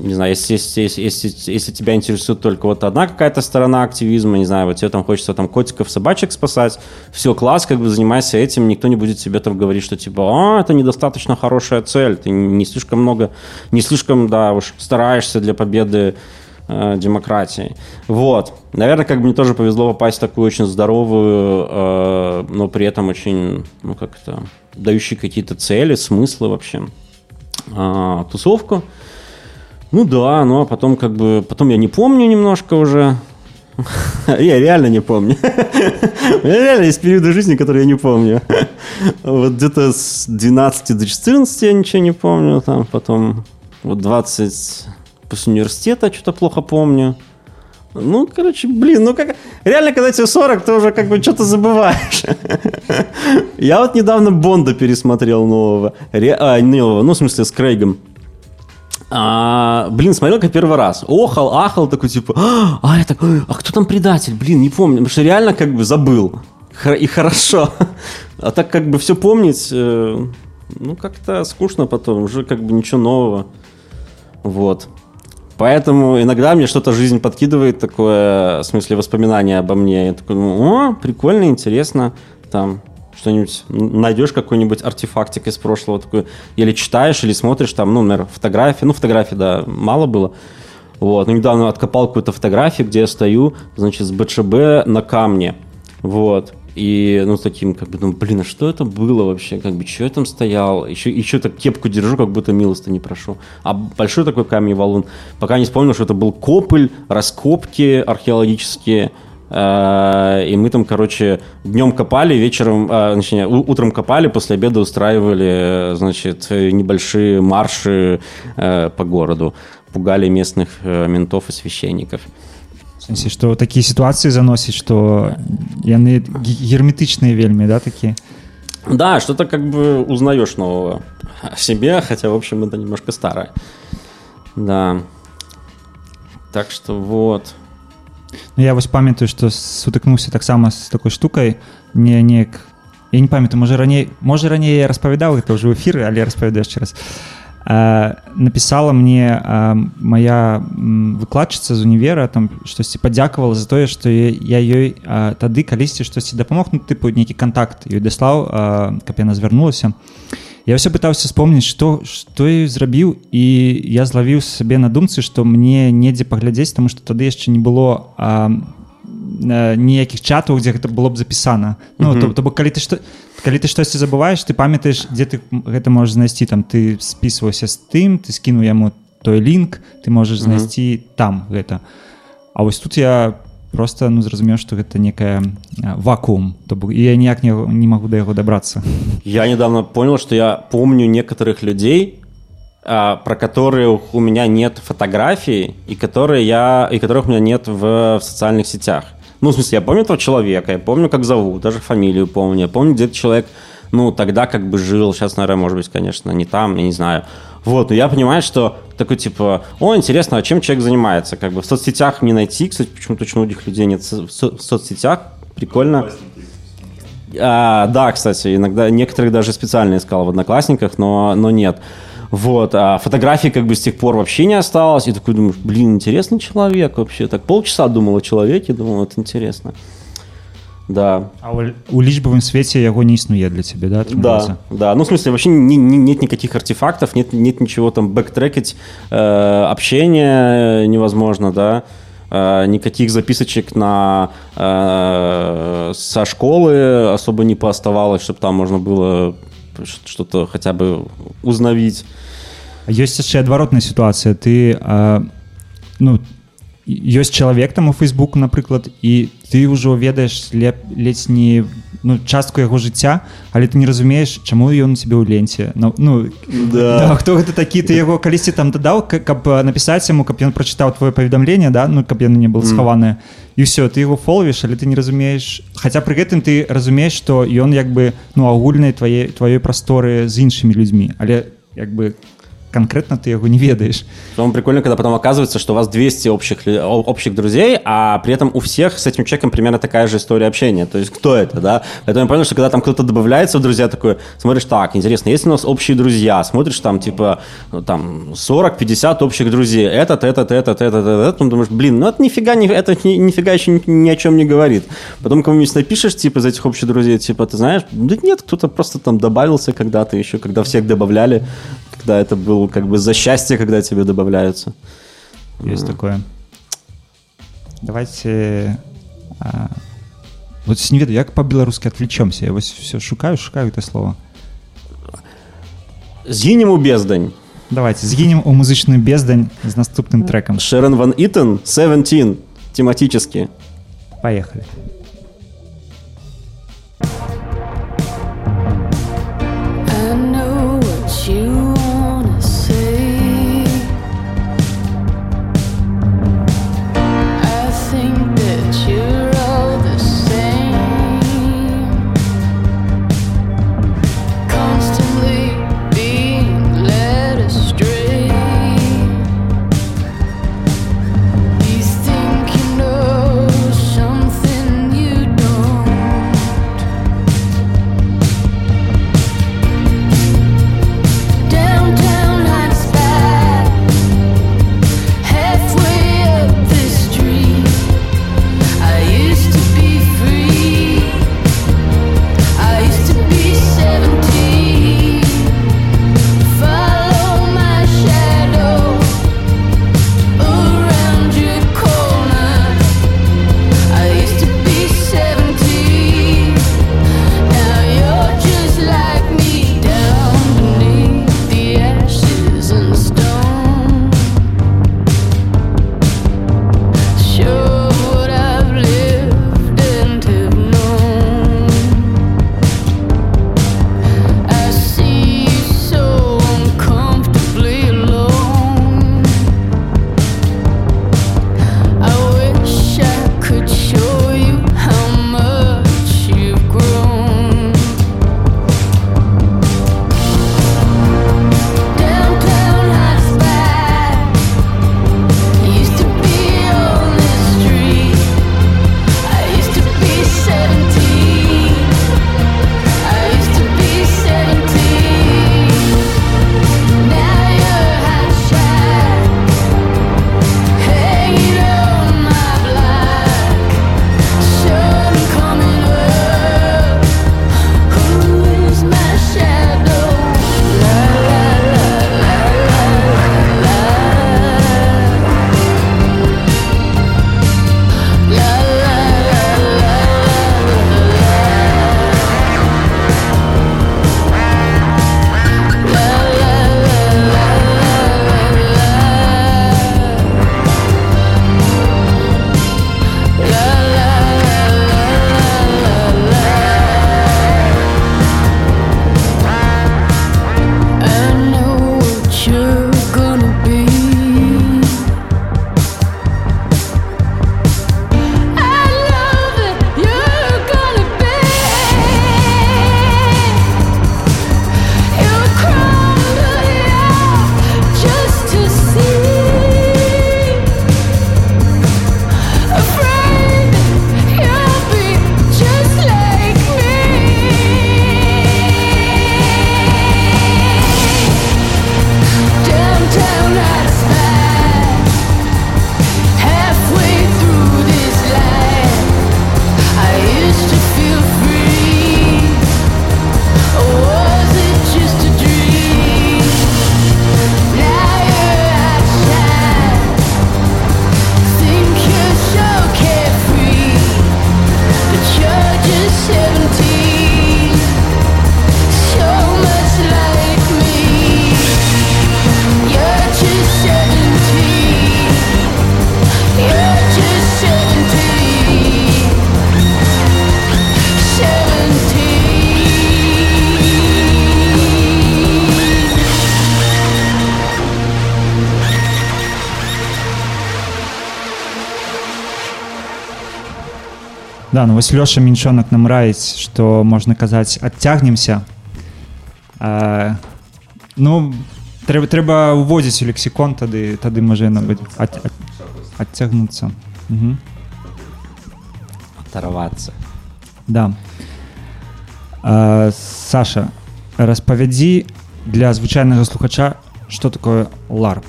не знаю, если, если, если, если, тебя интересует только вот одна какая-то сторона активизма, не знаю, вот тебе там хочется там котиков, собачек спасать, все, класс, как бы занимайся этим, никто не будет тебе там говорить, что типа, а, это недостаточно хорошая цель, ты не слишком много, не слишком, да, уж стараешься для победы э, демократии. Вот. Наверное, как бы мне тоже повезло попасть в такую очень здоровую, э, но при этом очень, ну как это, дающие какие-то цели, смыслы вообще э, тусовку. Ну да, ну а потом как бы, потом я не помню немножко уже. Я реально не помню. У реально есть периоды жизни, которые я не помню. Вот где-то с 12 до 14 я ничего не помню. Там потом вот 20 после университета что-то плохо помню. Ну, короче, блин, ну как... Реально, когда тебе 40, ты уже как бы что-то забываешь. Я вот недавно Бонда пересмотрел нового. Ре- А, нового, ну, в смысле, с Крейгом. А, блин, смотрел как первый раз. Охал, ахал, такой типа, а, я такой, а кто там предатель? Блин, не помню. Потому что реально как бы забыл. И хорошо. А так как бы все помнить, э, ну, как-то скучно потом. Уже как бы ничего нового. Вот. Поэтому иногда мне что-то жизнь подкидывает такое, в смысле воспоминания обо мне. Я такой, думаю, о, прикольно, интересно. Там что-нибудь найдешь какой-нибудь артефактик из прошлого, такой, или читаешь, или смотришь там, ну, например, фотографии. Ну, фотографий, да, мало было. Вот. Ну, недавно откопал какую-то фотографию, где я стою, значит, с БЧБ на камне. Вот. И, ну, таким, как бы, ну, блин, а что это было вообще? Как бы, что я там стоял? Еще, еще так кепку держу, как будто милости не прошу. А большой такой камень валун. Пока не вспомнил, что это был копль, раскопки археологические. Э, И мы там, короче, днем копали, вечером, э, точнее, утром копали, после обеда устраивали, значит, небольшие марши э, по городу. Пугали местных э, ментов и священников В сэнсе, што такія сітуацыі заносіць што яны гі- герметычныя вельмі да такія Да, что-то как бы узнаешь нового о себе, хотя, в общем, это немножко старое. Да. Так что вот. Ну, я вось памятаю што сутыкнуўся таксама з такой штукай не неяк я не памятаю можа раней можа раней я распавядаў гэта ўжо эфіры але распавядаю яшчэ раз а, написала мне а, моя м, выкладчыца з універа там штосьці падзякавала за тое што я, я ёй а, тады калісьці штосьці дапамог ну тыпу нейкі контакт ёй даслаў а, каб яна звярнулася я все пытаўся вспомніць што што я зрабіў і я злавіў сабе на думцы што мне недзе паглядзець таму што тады яшчэ не было а, э, ніякіх чатаў дзе гэта было б запісана ну то, то бок калі ты што калі ты штосьці забываеш ты памятаеш дзе ты м- гэта можаш знайсці там ты спісваўся з тым ты скінуў яму той лінк ты можаш знайсці там гэта А вось тут я просто ну зразумеў што гэта некая а, вакуум то бок і я ніяк не, не магу да яго дабрацца Я недавно понял, что я помню некоторых людей, а, про которых у меня нет фотографий и которые я и которых у меня нет в, в социальных сетях. Ну, в смысле, я помню этого человека, я помню, как зовут, даже фамилию помню, я помню, где этот человек, ну, тогда как бы жил, сейчас, наверное, может быть, конечно, не там, я не знаю. Вот, но я понимаю, что такой типа, о, интересно, а чем человек занимается? Как бы в соцсетях не найти, кстати, почему-то очень многих людей нет в, со- в соцсетях, прикольно. А, да, кстати, иногда некоторых даже специально искал в Одноклассниках, но, но нет. Вот, а фотографий как бы с тех пор вообще не осталось. И такой думаешь, блин, интересный человек вообще. Так полчаса думал о человеке, думал, это интересно. Да, А ў, у лічбавым свеце яго не існуе для цябе да атрымліваецца? да, да. Ну, в смысле, вообще не- не- нет никаких артефактов, нет, нет ничего там бэктрекать, э, общение невозможно, да, э, никаких записочек на, э, со школы особо не пооставалось, чтобы там можно было ш- что-то хотя бы узнавить. ёсць яшчэ адваротная сітуацыя ты а, ну ёсць чалавек там у фейсбуку напрыклад і ты ўжо ведаеш леп ледзь не ну частку яго жыцця але ты не разумееш чаму ён у цябе ў ленце. Ну, ну да. хто гэта такі ты яго калісьці там дадаў к- каб напісаць яму каб ён прачытаў твоё паведамленне да ну каб яно не было схаванае. І все ты его фоловіш але ты не разумееш. Хаця пры гэтым ты разумееш што ён як бы ну агульнай твае тваёй прасторы з іншымі людзьмі. Але як бы конкретно ты яго не ведаешь Потом прикольно, когда потом оказывается, что у вас 200 общих, общих друзей, а при этом у всех с этим человеком примерно такая же история общения. То есть кто это, да? Поэтому я понял, что когда там кто-то добавляется в друзья, такой, смотришь, так, интересно, есть у нас общие друзья? Смотришь, там, типа, ну, там, 40-50 общих друзей. Этот, этот, этот, этот, этот. Потом думаешь, блин, ну это нифига, не, это ни- нифига еще ни, ни о чем не говорит. Потом кому-нибудь напишешь, типа, из этих общих друзей, типа, ты знаешь, да нет, кто-то просто там добавился когда-то еще, когда всех добавляли, когда это был как бы за счастье, когда тебе добавляются. есть такое давайте а, вот не ведаю як по-беларускі отвлечемся я вось все шукаю шукаю это слово Згинем у бездань. давайте згінем у музычную бездань з наступным трекам Шерон Ван Итон, 17, тематически. поехали I Да, ну вось Лёша Меньшонок нам раіць, што можна казаць, адцягнемся. А, ну, трэба, трэба уводзіць у лексікон, тады, тады можа яно будзе ад, ад, адцягнуцца. Угу. Оторваться. Да. А, Саша, распавядзі для звычайнага слухача, што такое LARP.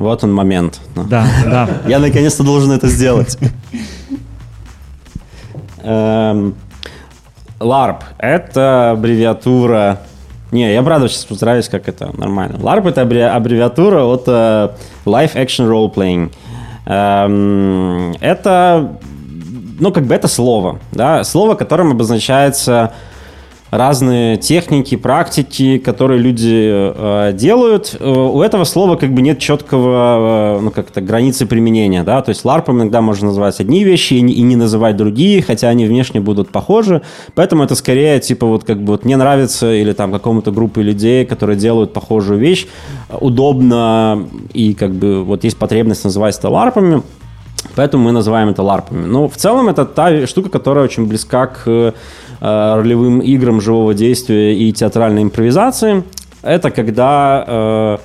Вот он момент. Ну. Да, да. Я наконец-то должен это сделать. Эм, LARP — это аббревиатура... Не, я правда сейчас постараюсь, как это нормально. LARP — это аббре- аббревиатура от э, Live Action Role Playing. Эм, Это, ну, как бы это слово, да, слово, которым обозначается разные техники, практики, которые люди э, делают. Э, у этого слова как бы нет четкого, э, ну как-то границы применения, да, то есть ларпом иногда можно называть одни вещи и не, и не называть другие, хотя они внешне будут похожи, поэтому это скорее типа вот как бы вот мне нравится или там какому-то группе людей, которые делают похожую вещь, удобно и как бы вот есть потребность называть это ларпами, Поэтому мы называем это ларпами. Но в целом это та штука, которая очень близка к ролевым играм живого действия и театральной импровизации. Это когда э,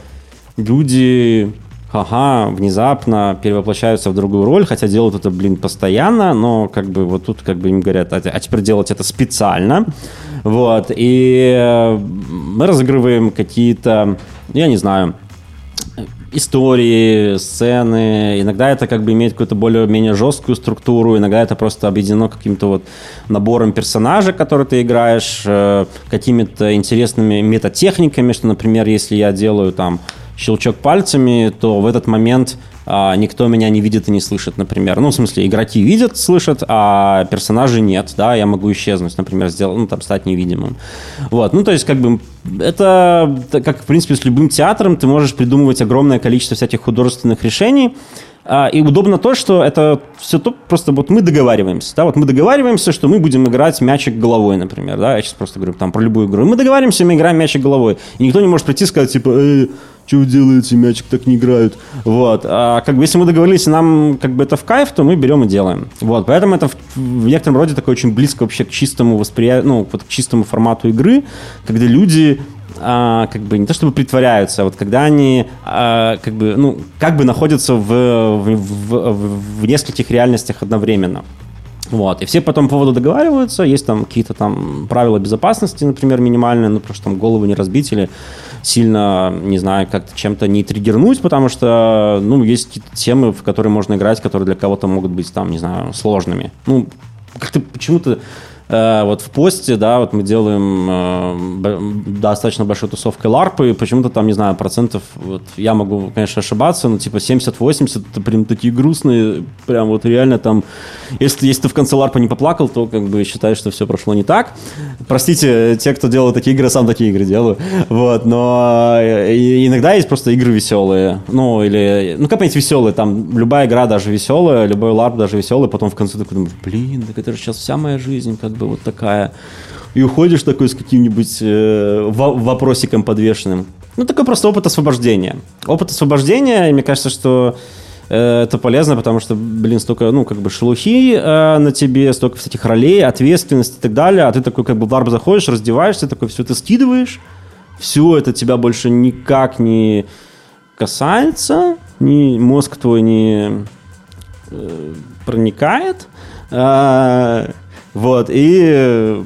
люди ага, внезапно перевоплощаются в другую роль, хотя делают это, блин, постоянно, но как бы вот тут как бы им говорят, а, а теперь делать это специально. Вот, и э, мы разыгрываем какие-то, я не знаю, истории, сцены. Иногда это как бы имеет какую-то более-менее жесткую структуру, иногда это просто объединено каким-то вот набором персонажей, которые ты играешь, э, какими-то интересными метатехниками, что, например, если я делаю там щелчок пальцами, то в этот момент никто меня не видит и не слышит, например. Ну, в смысле, игроки видят, слышат, а персонажи нет, да, я могу исчезнуть, например, сделать, ну, там, стать невидимым. Вот, ну, то есть, как бы, это, это как, в принципе, с любым театром ты можешь придумывать огромное количество всяких художественных решений, а, И удобно то, что это все то, просто вот мы договариваемся, да, вот мы договариваемся, что мы будем играть мячик головой, например, да, я сейчас просто говорю там про любую игру. Мы договариваемся, мы играем мячик головой, и никто не может прийти и сказать, типа, э, что вы делаете, мячик так не играют, вот. А как бы если мы договорились, нам как бы это в кайф, то мы берем и делаем, вот. Поэтому это в, в некотором роде такое очень близко вообще к чистому восприятию, ну, вот к чистому формату игры, когда люди а, как бы не то чтобы притворяются, а вот когда они а, как бы ну как бы находятся в, в, в, в нескольких реальностях одновременно. Вот. И все по этому поводу договариваются, есть там какие-то там правила безопасности, например, минимальные, ну, что там голову не разбить или сильно, не знаю, как-то чем-то не триггернуть, потому что, ну, есть какие-то темы, в которые можно играть, которые для кого-то могут быть там, не знаю, сложными. Ну, как-то почему-то вот в посте, да, вот мы делаем э, достаточно большой тусовкой ларпы, и почему-то там, не знаю, процентов, вот я могу, конечно, ошибаться, но типа 70-80, это прям такие грустные, прям вот реально там, если, если ты в конце ларпа не поплакал, то как бы считаешь, что все прошло не так. Простите, те, кто делал такие игры, сам такие игры делаю, вот, но э, иногда есть просто игры веселые, ну, или, ну, как понять веселые, там, любая игра даже веселая, любой ларп даже веселый, потом в конце такой блин, так это же сейчас вся моя жизнь, как бы вот такая. И уходишь такой с каким-нибудь э, во- вопросиком подвешенным. Ну, такой просто опыт освобождения. Опыт освобождения, и мне кажется, что э, это полезно, потому что, блин, столько, ну, как бы шелухи э, на тебе, столько всяких ролей, ответственности и так далее, а ты такой, как бы в ларп заходишь, раздеваешься, такой все это скидываешь, все это тебя больше никак не касается, ни мозг твой не э, проникает, А, вот, и э,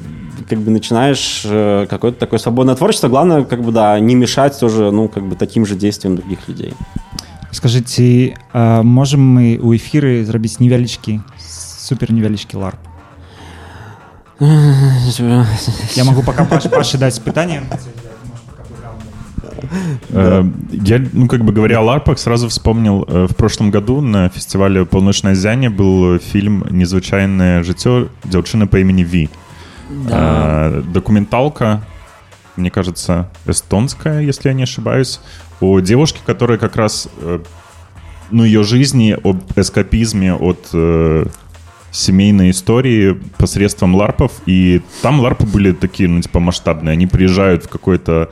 как бы начинаешь э, какое-то такое свободное творчество. Главное, как бы, да, не мешать тоже, ну, как бы таким же действиям других людей. Скажыце а, можем мы у эфіры зрабіць невялічкі супер невялічкі ларп я могу пока Паш- паше даць пытанне Э, Я, ну, как бы говоря о ларпах, сразу вспомнил, э, в прошлом году на фестивале «Полночное зяние» был фильм «Незвычайное житё девчины по имени Ви». Э, Документалка, мне кажется, эстонская, если я не ошибаюсь, о девушке, которая как раз, э, ну, ее жизни, об эскапизме от э, семейной истории посредством ларпов. И там ларпы были такие, ну, типа, масштабные. Они приезжают в какой-то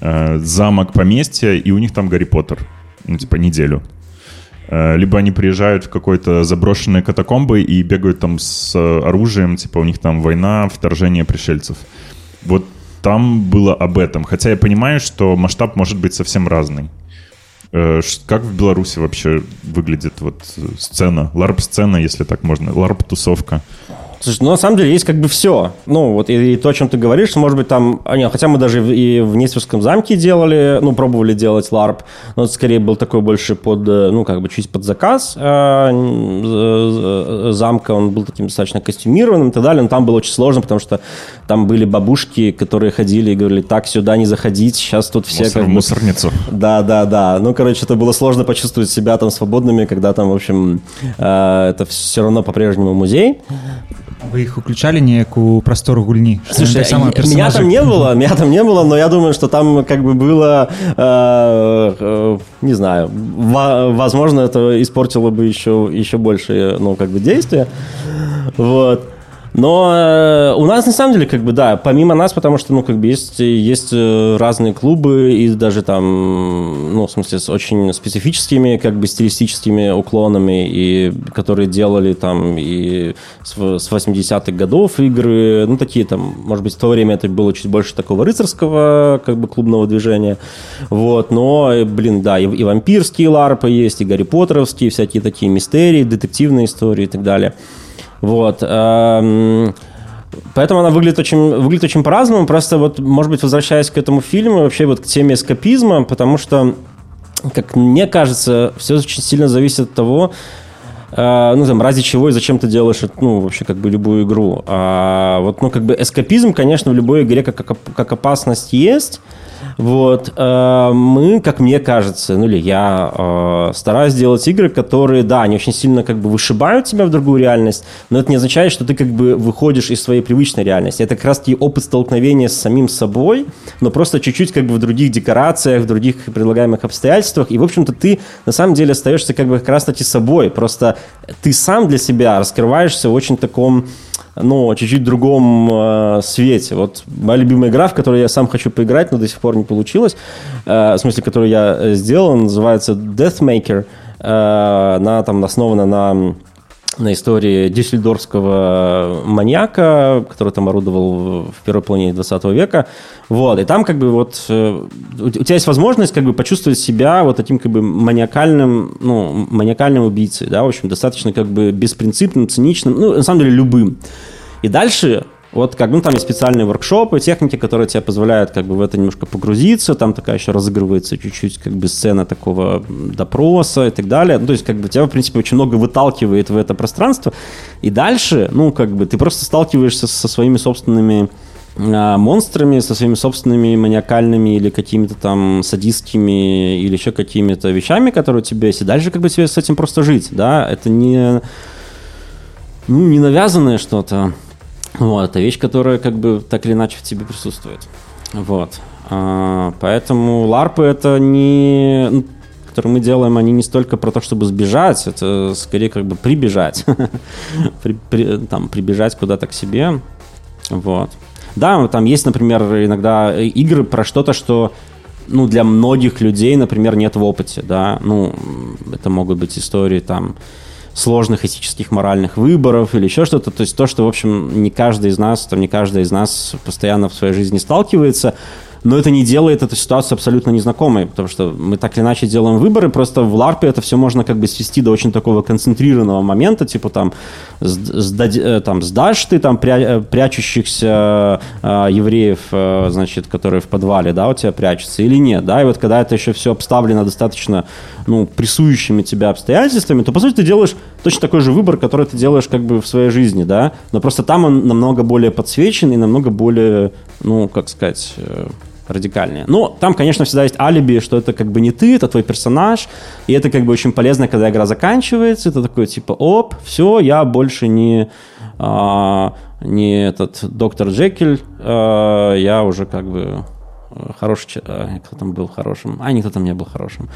э, замок, поместье, и у них там Гарри Поттер. Ну, типа, неделю. Э, Либо они приезжают в какой-то заброшенные катакомбы и бегают там с оружием, типа у них там война, вторжение пришельцев. Вот там было об этом. Хотя я понимаю, что масштаб может быть совсем разный. Э, Как в Беларуси вообще выглядит вот сцена, ларп-сцена, если так можно, ларп-тусовка? Слушай, ну на самом деле есть как бы все. Ну вот и, и то, о чем ты говоришь, может быть там, а, нет, хотя мы даже и в Нестерском замке делали, ну пробовали делать ларп, но это скорее был такой больше под, э, ну как бы чуть под заказ э, замка, он был таким достаточно костюмированным и так далее, но там было очень сложно, потому что там были бабушки, которые ходили и говорили, так, сюда не заходить, сейчас тут все Мусор как бы мусорницу. да, да, да. Ну, короче, это было сложно почувствовать себя там свободными, когда там, в общем, э, это все равно по-прежнему музей. Вы их уключали неяк у простору гульні? Што яны Слушай, таксама я- меня там не было, меня там не было, но я думаю, что там как бы было, э, э, не знаю, во- возможно, это испортило бы еще, еще больше, ну, как бы действия. Вот. Но э, у нас на самом деле, как бы, да, помимо нас, потому что, ну, как бы есть, есть э, разные клубы и даже там, ну, в смысле, с очень специфическими, как бы, стилистическими уклонами, и которые делали там и с, в- с 80-х годов игры, ну, такие там, может быть, в то время это было чуть больше такого рыцарского, как бы, клубного движения, вот, но, э, блин, да, и, и вампирские ларпы есть, и Гарри Поттеровские, всякие такие мистерии, детективные истории и так далее. Вот. эм, Поэтому она выглядит очень, выглядит очень по-разному. Просто вот, может быть, возвращаясь к этому фильму, вообще вот к теме эскапизма, потому что, как мне кажется, все очень сильно зависит от того, ну, там, ради чего и зачем ты делаешь, ну, вообще, как бы, любую игру. А вот, ну, как бы, эскапизм, конечно, в любой игре как, как, как опасность есть, вот. э, Мы, как мне кажется, ну или я э, стараюсь делать игры, которые, да, они очень сильно как бы вышибают тебя в другую реальность, но это не означает, что ты как бы выходишь из своей привычной реальности. Это как раз-таки опыт столкновения с самим собой, но просто чуть-чуть как бы в других декорациях, в других предлагаемых обстоятельствах. И, в общем-то, ты на самом деле остаешься как бы как раз-таки собой. Просто ты сам для себя раскрываешься в очень таком ну, чуть-чуть другом э, свете. Вот моя любимая игра, в которую я сам хочу поиграть, но до сих пор не получилось, э, в смысле, которую я э, сделал, называется Deathmaker. Э, она там основана на на истории дюссельдорфского маньяка, который там орудовал в первой половине 20 века. Вот. И там как бы вот э, у тебя есть возможность как бы почувствовать себя вот таким как бы маниакальным, ну, маниакальным убийцей, да, в общем, достаточно как бы беспринципным, циничным, ну, на самом деле любым. И дальше вот как, ну, там есть специальные воркшопы, техники, которые тебе позволяют как бы в это немножко погрузиться, там такая еще разыгрывается чуть-чуть как бы сцена такого допроса и так далее. Ну, то есть как бы тебя, в принципе, очень много выталкивает в это пространство. И дальше, ну, как бы ты просто сталкиваешься со своими собственными а, монстрами, со своими собственными маниакальными или какими-то там садистскими или еще какими-то вещами, которые у тебя есть. И дальше как бы тебе с этим просто жить, да, это не ну, не навязанное что-то. Вот, это вещь, которая как бы так или иначе в тебе присутствует. Вот. А, поэтому ларпы это не... ну, которые мы делаем, они не столько про то, чтобы сбежать, это скорее как бы прибежать. При- при- там, прибежать куда-то к себе. Вот. Да, там есть, например, иногда игры про что-то, что ну, для многих людей, например, нет в опыте, да, ну, это могут быть истории там сложных этических, моральных выборов или еще что-то, то есть то, что, в общем, не каждый из нас, там, не каждый из нас постоянно в своей жизни сталкивается, но это не делает эту ситуацию абсолютно незнакомой, потому что мы так или иначе делаем выборы, просто в ларпе это все можно как бы свести до очень такого концентрированного момента, типа там, сд- сдади- э, там сдашь ты там пря- э, прячущихся э, евреев, значит, которые в подвале, да, у тебя прячутся или нет, да, и вот когда это еще все обставлено достаточно, ну, прессующими тебя обстоятельствами, то, по сути, ты делаешь точно такой же выбор, который ты делаешь как бы в своей жизни, да, но просто там он намного более подсвечен и намного более, ну, как сказать, радикальнее. Но там, конечно, всегда есть алиби, что это как бы не ты, это твой персонаж, и это как бы очень полезно, когда игра заканчивается, это такой типа, оп, все, я больше не, а, не этот доктор Джекиль, а, я уже как бы э, хороший, а, кто там был хорошим, а никто там не был хорошим.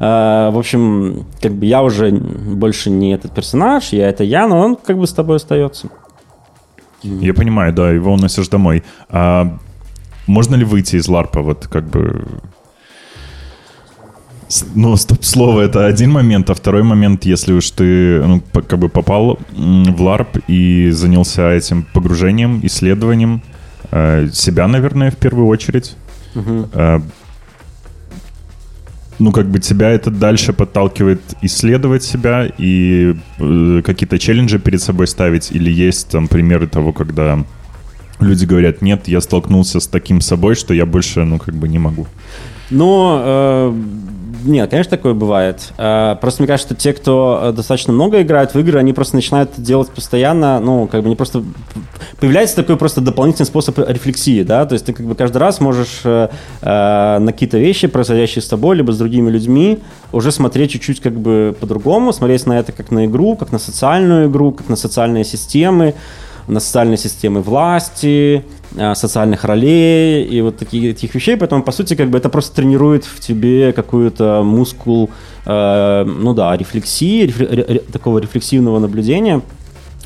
А, в общем, как бы я уже больше не этот персонаж, я это я, но он как бы с тобой остается. Я понимаю, да, его уносишь домой. А можно ли выйти из ларпа, вот как бы Ну, стоп-слово это один момент, а второй момент, если уж ты ну, как бы попал в LARP и занялся этим погружением, исследованием э, себя, наверное, в первую очередь. Э, ну, как бы тебя это дальше подталкивает исследовать себя и э, какие-то челленджи перед собой ставить, или есть там примеры того, когда люди говорят, нет, я столкнулся с таким собой, что я больше, ну, как бы не могу. Но э, нет, конечно, такое бывает. Э, просто мне кажется, что те, кто э, достаточно много играют в игры, они просто начинают делать постоянно, ну, как бы не просто... Появляется такой просто дополнительный способ рефлексии, да, то есть ты как бы каждый раз можешь э, э, на какие-то вещи, происходящие с тобой, либо с другими людьми, уже смотреть чуть-чуть как бы по-другому, смотреть на это как на игру, как на социальную игру, как на социальные системы, на социальные системы власти, э, социальных ролей и вот таких, таких вещей. Поэтому, по сути, как бы это просто тренирует в тебе какую-то мускул, э, ну да, рефлексии, рефле- ре- такого рефлексивного наблюдения.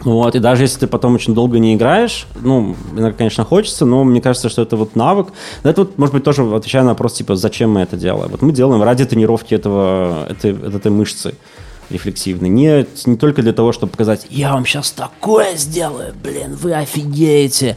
Вот, и даже если ты потом очень долго не играешь, ну, иногда, конечно, хочется, но мне кажется, что это вот навык. Да, Это вот, может быть, тоже отвечая на вопрос, типа, зачем мы это делаем? Вот мы делаем ради тренировки этого, этой, этой мышцы рефлексивной. Не, не только для того, чтобы показать, я вам сейчас такое сделаю, блин, вы офигеете.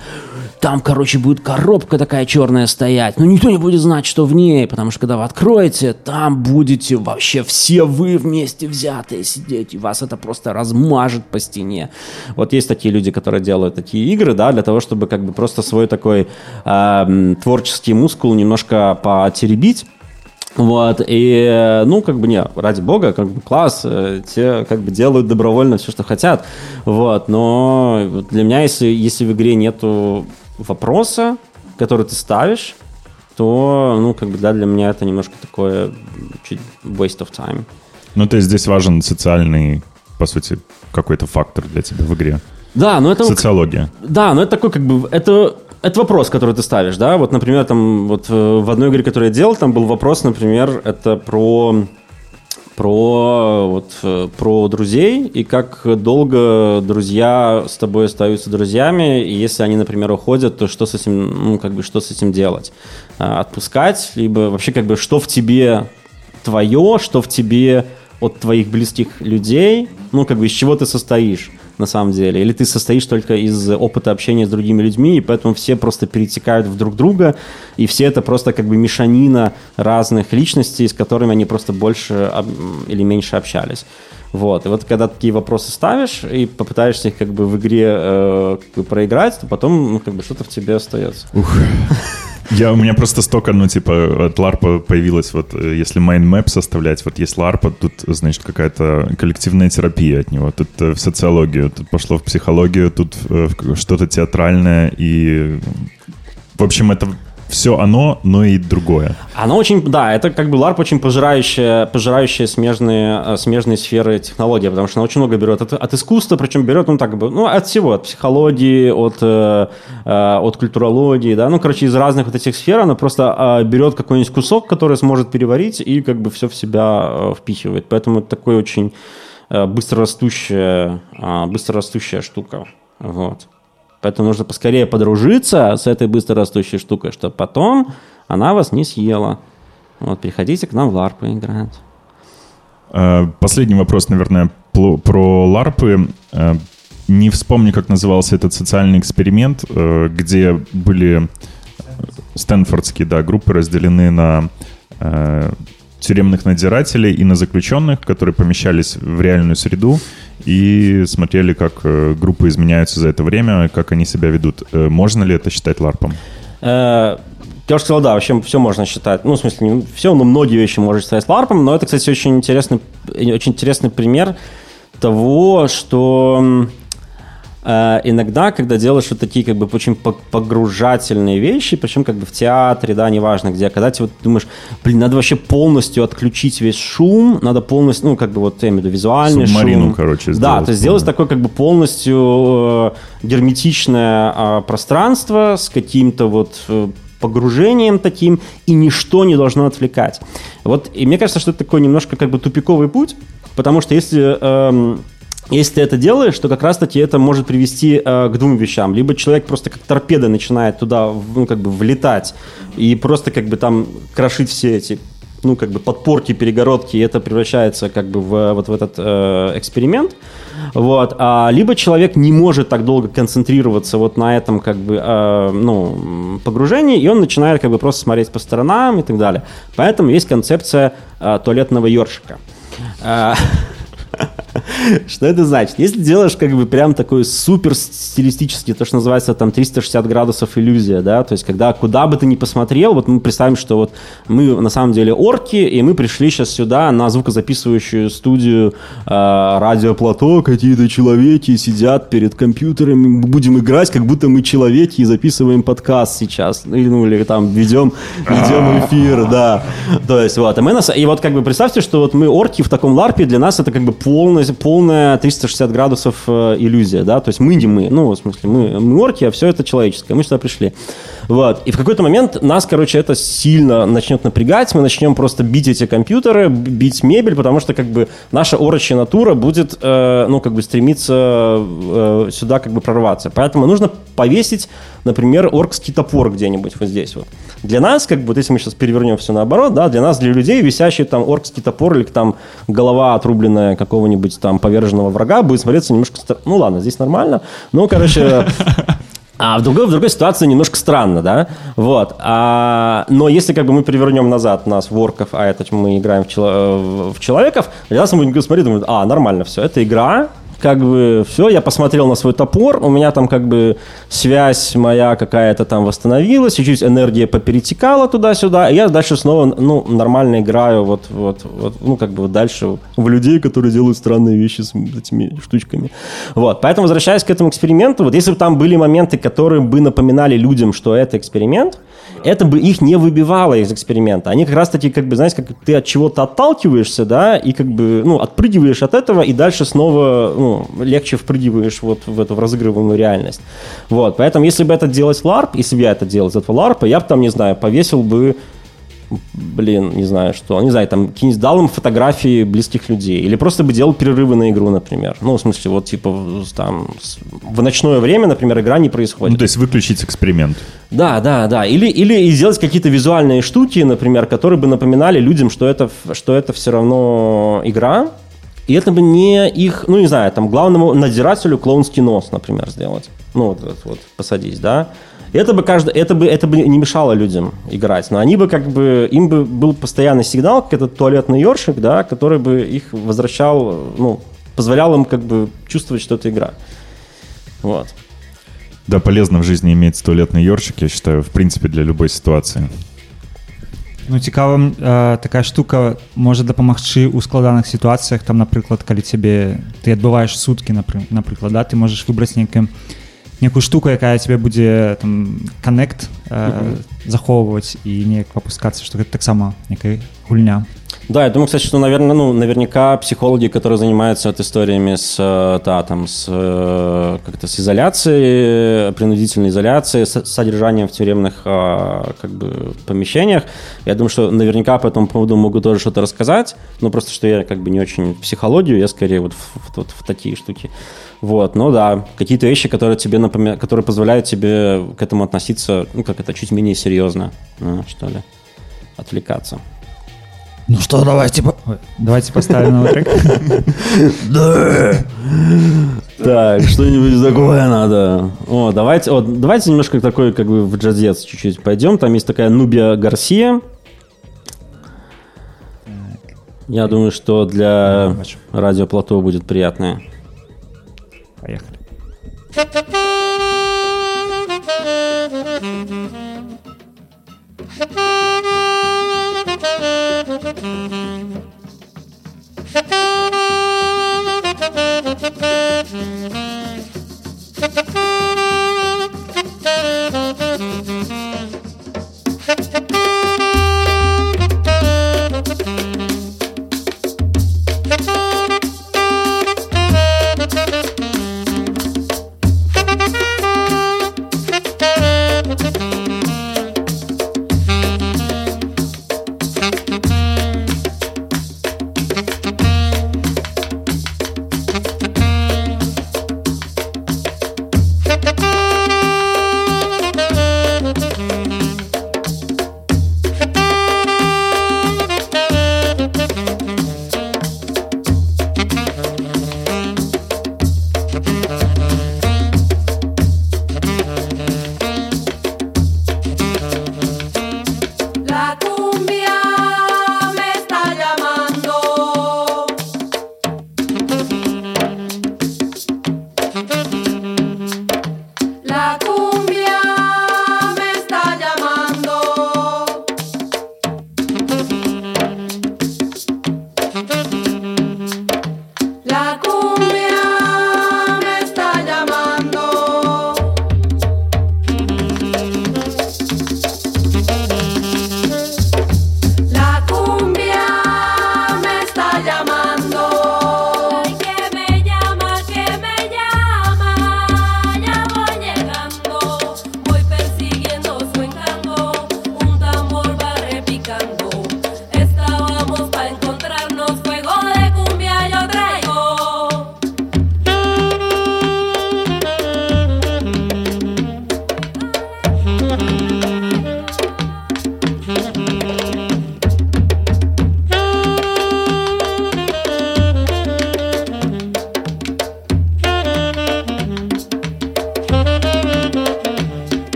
Там, короче, будет коробка такая черная стоять, но никто не будет знать, что в ней, потому что когда вы откроете, там будете вообще все вы вместе взятые сидеть, и вас это просто размажет по стене. Вот есть такие люди, которые делают такие игры, да, для того, чтобы как бы просто свой такой эм, творческий мускул немножко потеребить. Вот, и, э, ну, как бы, не, ради бога, как бы, класс, э, те, как бы, делают добровольно все, что хотят, вот, но для меня, если, если в игре нету вопроса, который ты ставишь, то, ну, как бы, да, для меня это немножко такое чуть waste of time. Ну, то есть здесь важен социальный, по сути, какой-то фактор для тебя в игре. Да, но это... Социология. Да, но это такой как бы это это вопрос, который ты ставишь, да? Вот, например, там вот э, в одной игре, которую я делал, там был вопрос, например, это про про вот э, про друзей и как долго друзья с тобой остаются друзьями, и если они, например, уходят, то что с этим, ну как бы что с этим делать? А, Отпускать, либо вообще как бы что в тебе твое, что в тебе от твоих близких людей, ну как бы из чего ты состоишь на самом деле, или ты состоишь только из опыта общения с другими людьми, и поэтому все просто перетекают в друг друга, и все это просто как бы мешанина разных личностей, с которыми они просто больше или меньше общались. Вот. И вот когда такие вопросы ставишь и попытаешься их как бы в игре э, как бы проиграть, то потом ну, как бы что-то в тебе остается. Я, у меня просто столько, ну, типа, от ларпа появилось, вот, э, если mind map составлять, вот есть ларпа, тут, значит, какая-то коллективная терапия от него, тут э, в социологию, тут пошло в психологию, тут э, что-то театральное, и, в общем, это все оно, но и другое. Оно очень, да, это как бы LARP очень пожирающая, пожирающая смежные, э, смежные сферы технологии, потому что она очень много берет от, от искусства, причем берет, ну, так бы, ну, от всего, от психологии, от, э, э, от культурологии, да, ну, короче, из разных вот этих сфер она просто э, берет какой-нибудь кусок, который сможет переварить и как бы все в себя э, впихивает. Поэтому это такой очень э, быстрорастущая, э, быстрорастущая штука, вот. Поэтому нужно поскорее подружиться с этой быстрорастущей штукой, чтобы потом она вас не съела. Вот, приходите к нам в ларп поиграть. Э, Последний вопрос, наверное, про ларпы. Э, Не вспомню, как назывался этот социальный эксперимент, э, где были стэнфордские, да, группы разделены на тюремных надзирателей и на заключенных, которые помещались в реальную среду и смотрели, как э, группы изменяются за это время, как они себя ведут. Э, Можно ли это считать ларпом? Э, Я уже сказал, да, вообще все можно считать. Ну, в смысле, не все, но многие вещи можно считать ларпом. Но это, кстати, очень интересный, очень интересный пример того, что иногда, когда делаешь вот такие как бы очень по- погружательные вещи, причем как бы в театре, да, неважно где, когда ты вот думаешь, блин, надо вообще полностью отключить весь шум, надо полностью, ну, как бы вот, я имею в виду, визуальный Субмарину, шум. короче, Да, сделать то есть сделать такое как бы полностью э, герметичное э, пространство с каким-то вот э, погружением таким, и ничто не должно отвлекать. Вот, и мне кажется, что это такой немножко как бы тупиковый путь, потому что если... эм, если ты это делаешь, то как раз-таки это может привести э, к двум вещам. Либо человек просто как торпеда начинает туда, ну, как бы влетать и просто как бы там крошить все эти ну, как бы подпорки, перегородки, и это превращается как бы в вот в этот э, эксперимент. Вот. А, либо человек не может так долго концентрироваться вот на этом как бы, э, ну, погружении, и он начинает как бы просто смотреть по сторонам и так далее. Поэтому есть концепция э, туалетного ёршика. А, Что это значит? Если делаешь как бы прям такой супер стилистический, то, что называется там 360 градусов иллюзия, да, то есть когда куда бы ты ни посмотрел, вот мы представим, что вот мы на самом деле орки, и мы пришли сейчас сюда на звукозаписывающую студию э, радио Плато, какие-то человеки сидят перед компьютерами, будем играть, как будто мы человеки и записываем подкаст сейчас, ну, или, ну, или там ведем, ведем эфир, да, то есть вот, и мы и вот как бы представьте, что вот мы орки в таком ларпе, для нас это как бы полная, полная 360 градусов э, иллюзия, да, то есть мы не мы, ну, в смысле, мы, мы орки, а все это человеческое, мы сюда пришли. Вот, и в какой-то момент нас, короче, это сильно начнет напрягать, мы начнем просто бить эти компьютеры, бить мебель, потому что, как бы, наша орочья натура будет, э, ну, как бы, стремиться э, сюда, как бы, прорваться. Поэтому нужно повесить, например, оркский топор где-нибудь вот здесь вот. Для нас, как бы, вот если мы сейчас перевернем все наоборот, да, для нас, для людей, висящий там оркский топор или там голова отрубленная какого-нибудь там поверженного врага будет смотреться немножко... Ну ладно, здесь нормально. Ну, короче, а в другой, в другой ситуации немножко странно, да? Вот. А, но если как бы мы перевернем назад нас в орков, а это мы играем в, чело- в человеков, для нас мы будем смотреть, думать, а, нормально все, это игра, как бы все, я посмотрел на свой топор, у меня там как бы связь моя какая-то там восстановилась, чуть-чуть энергия поперетекала туда-сюда, и я дальше снова, ну, нормально играю вот, вот, вот, ну, как бы дальше в людей, которые делают странные вещи с этими штучками. Вот, поэтому, возвращаясь к этому эксперименту, вот если бы там были моменты, которые бы напоминали людям, что это эксперимент, это бы их не выбивало из эксперимента. Они как раз-таки, как бы, знаете, как ты от чего-то отталкиваешься, да, и как бы, ну, отпрыгиваешь от этого, и дальше снова, ну, легче впрыгиваешь вот в эту в разыгрываемую реальность. Вот, поэтому, если бы это делать ларп, если бы я это делал из этого ларпа, я бы там, не знаю, повесил бы блин, не знаю что, не знаю, там, какие-нибудь дал им фотографии близких людей, или просто бы делал перерывы на игру, например. Ну, в смысле, вот, типа, там, в ночное время, например, игра не происходит. Ну, то есть выключить эксперимент. Да, да, да. Или, или и сделать какие-то визуальные штуки, например, которые бы напоминали людям, что это, что это все равно игра. И это бы не их, ну не знаю, там главному надзирателю клоунский нос, например, сделать. Ну вот, вот, вот посадить, да. И Это бы, каждый, это, бы, это бы не мешало людям играть, но они бы как бы, им бы был постоянный сигнал, как этот туалетный ёршик, да, который бы их возвращал, ну, позволял им как бы чувствовать, что это игра. Вот. Да, полезно в жизни иметь туалетный ёршик, я считаю, в принципе, для любой ситуации. Ну цікава э, такая штука можа дапамагчы ў складаных сітуацыях там напрыклад калі цябе ты адбываеш суткі напры- напрыклад да ты можаш выбраць нейкім некую штуку якая тебе будзе там каннект э, захоўваць і неяк попускацца што гэта таксама некая гульня Да, я думаю, кстати, что, наверное, ну, наверняка психологи, которые занимаются вот историями с, э, да, там, с, э, как-то с изоляцией, принудительной изоляцией, с содержанием в тюремных а, как бы, помещениях, я думаю, что наверняка по этому поводу могут тоже что-то рассказать, но просто, что я как бы не очень в психологию, я скорее вот в, в- вот в такие штуки. Вот, ну да, какие-то вещи, которые тебе напомя... которые позволяют тебе к этому относиться, ну, как это, чуть менее серьезно, ну, что ли, отвлекаться. Ну что давайте по... Давайте поставим новый трек Так, что-нибудь такое надо. О, давайте, о, давайте немножко такой, как бы в джазец чуть-чуть пойдем. Там есть такая Нубия Гарсия. Я думаю, что для бачу. радио Плато будет приятное. Поехали. Thank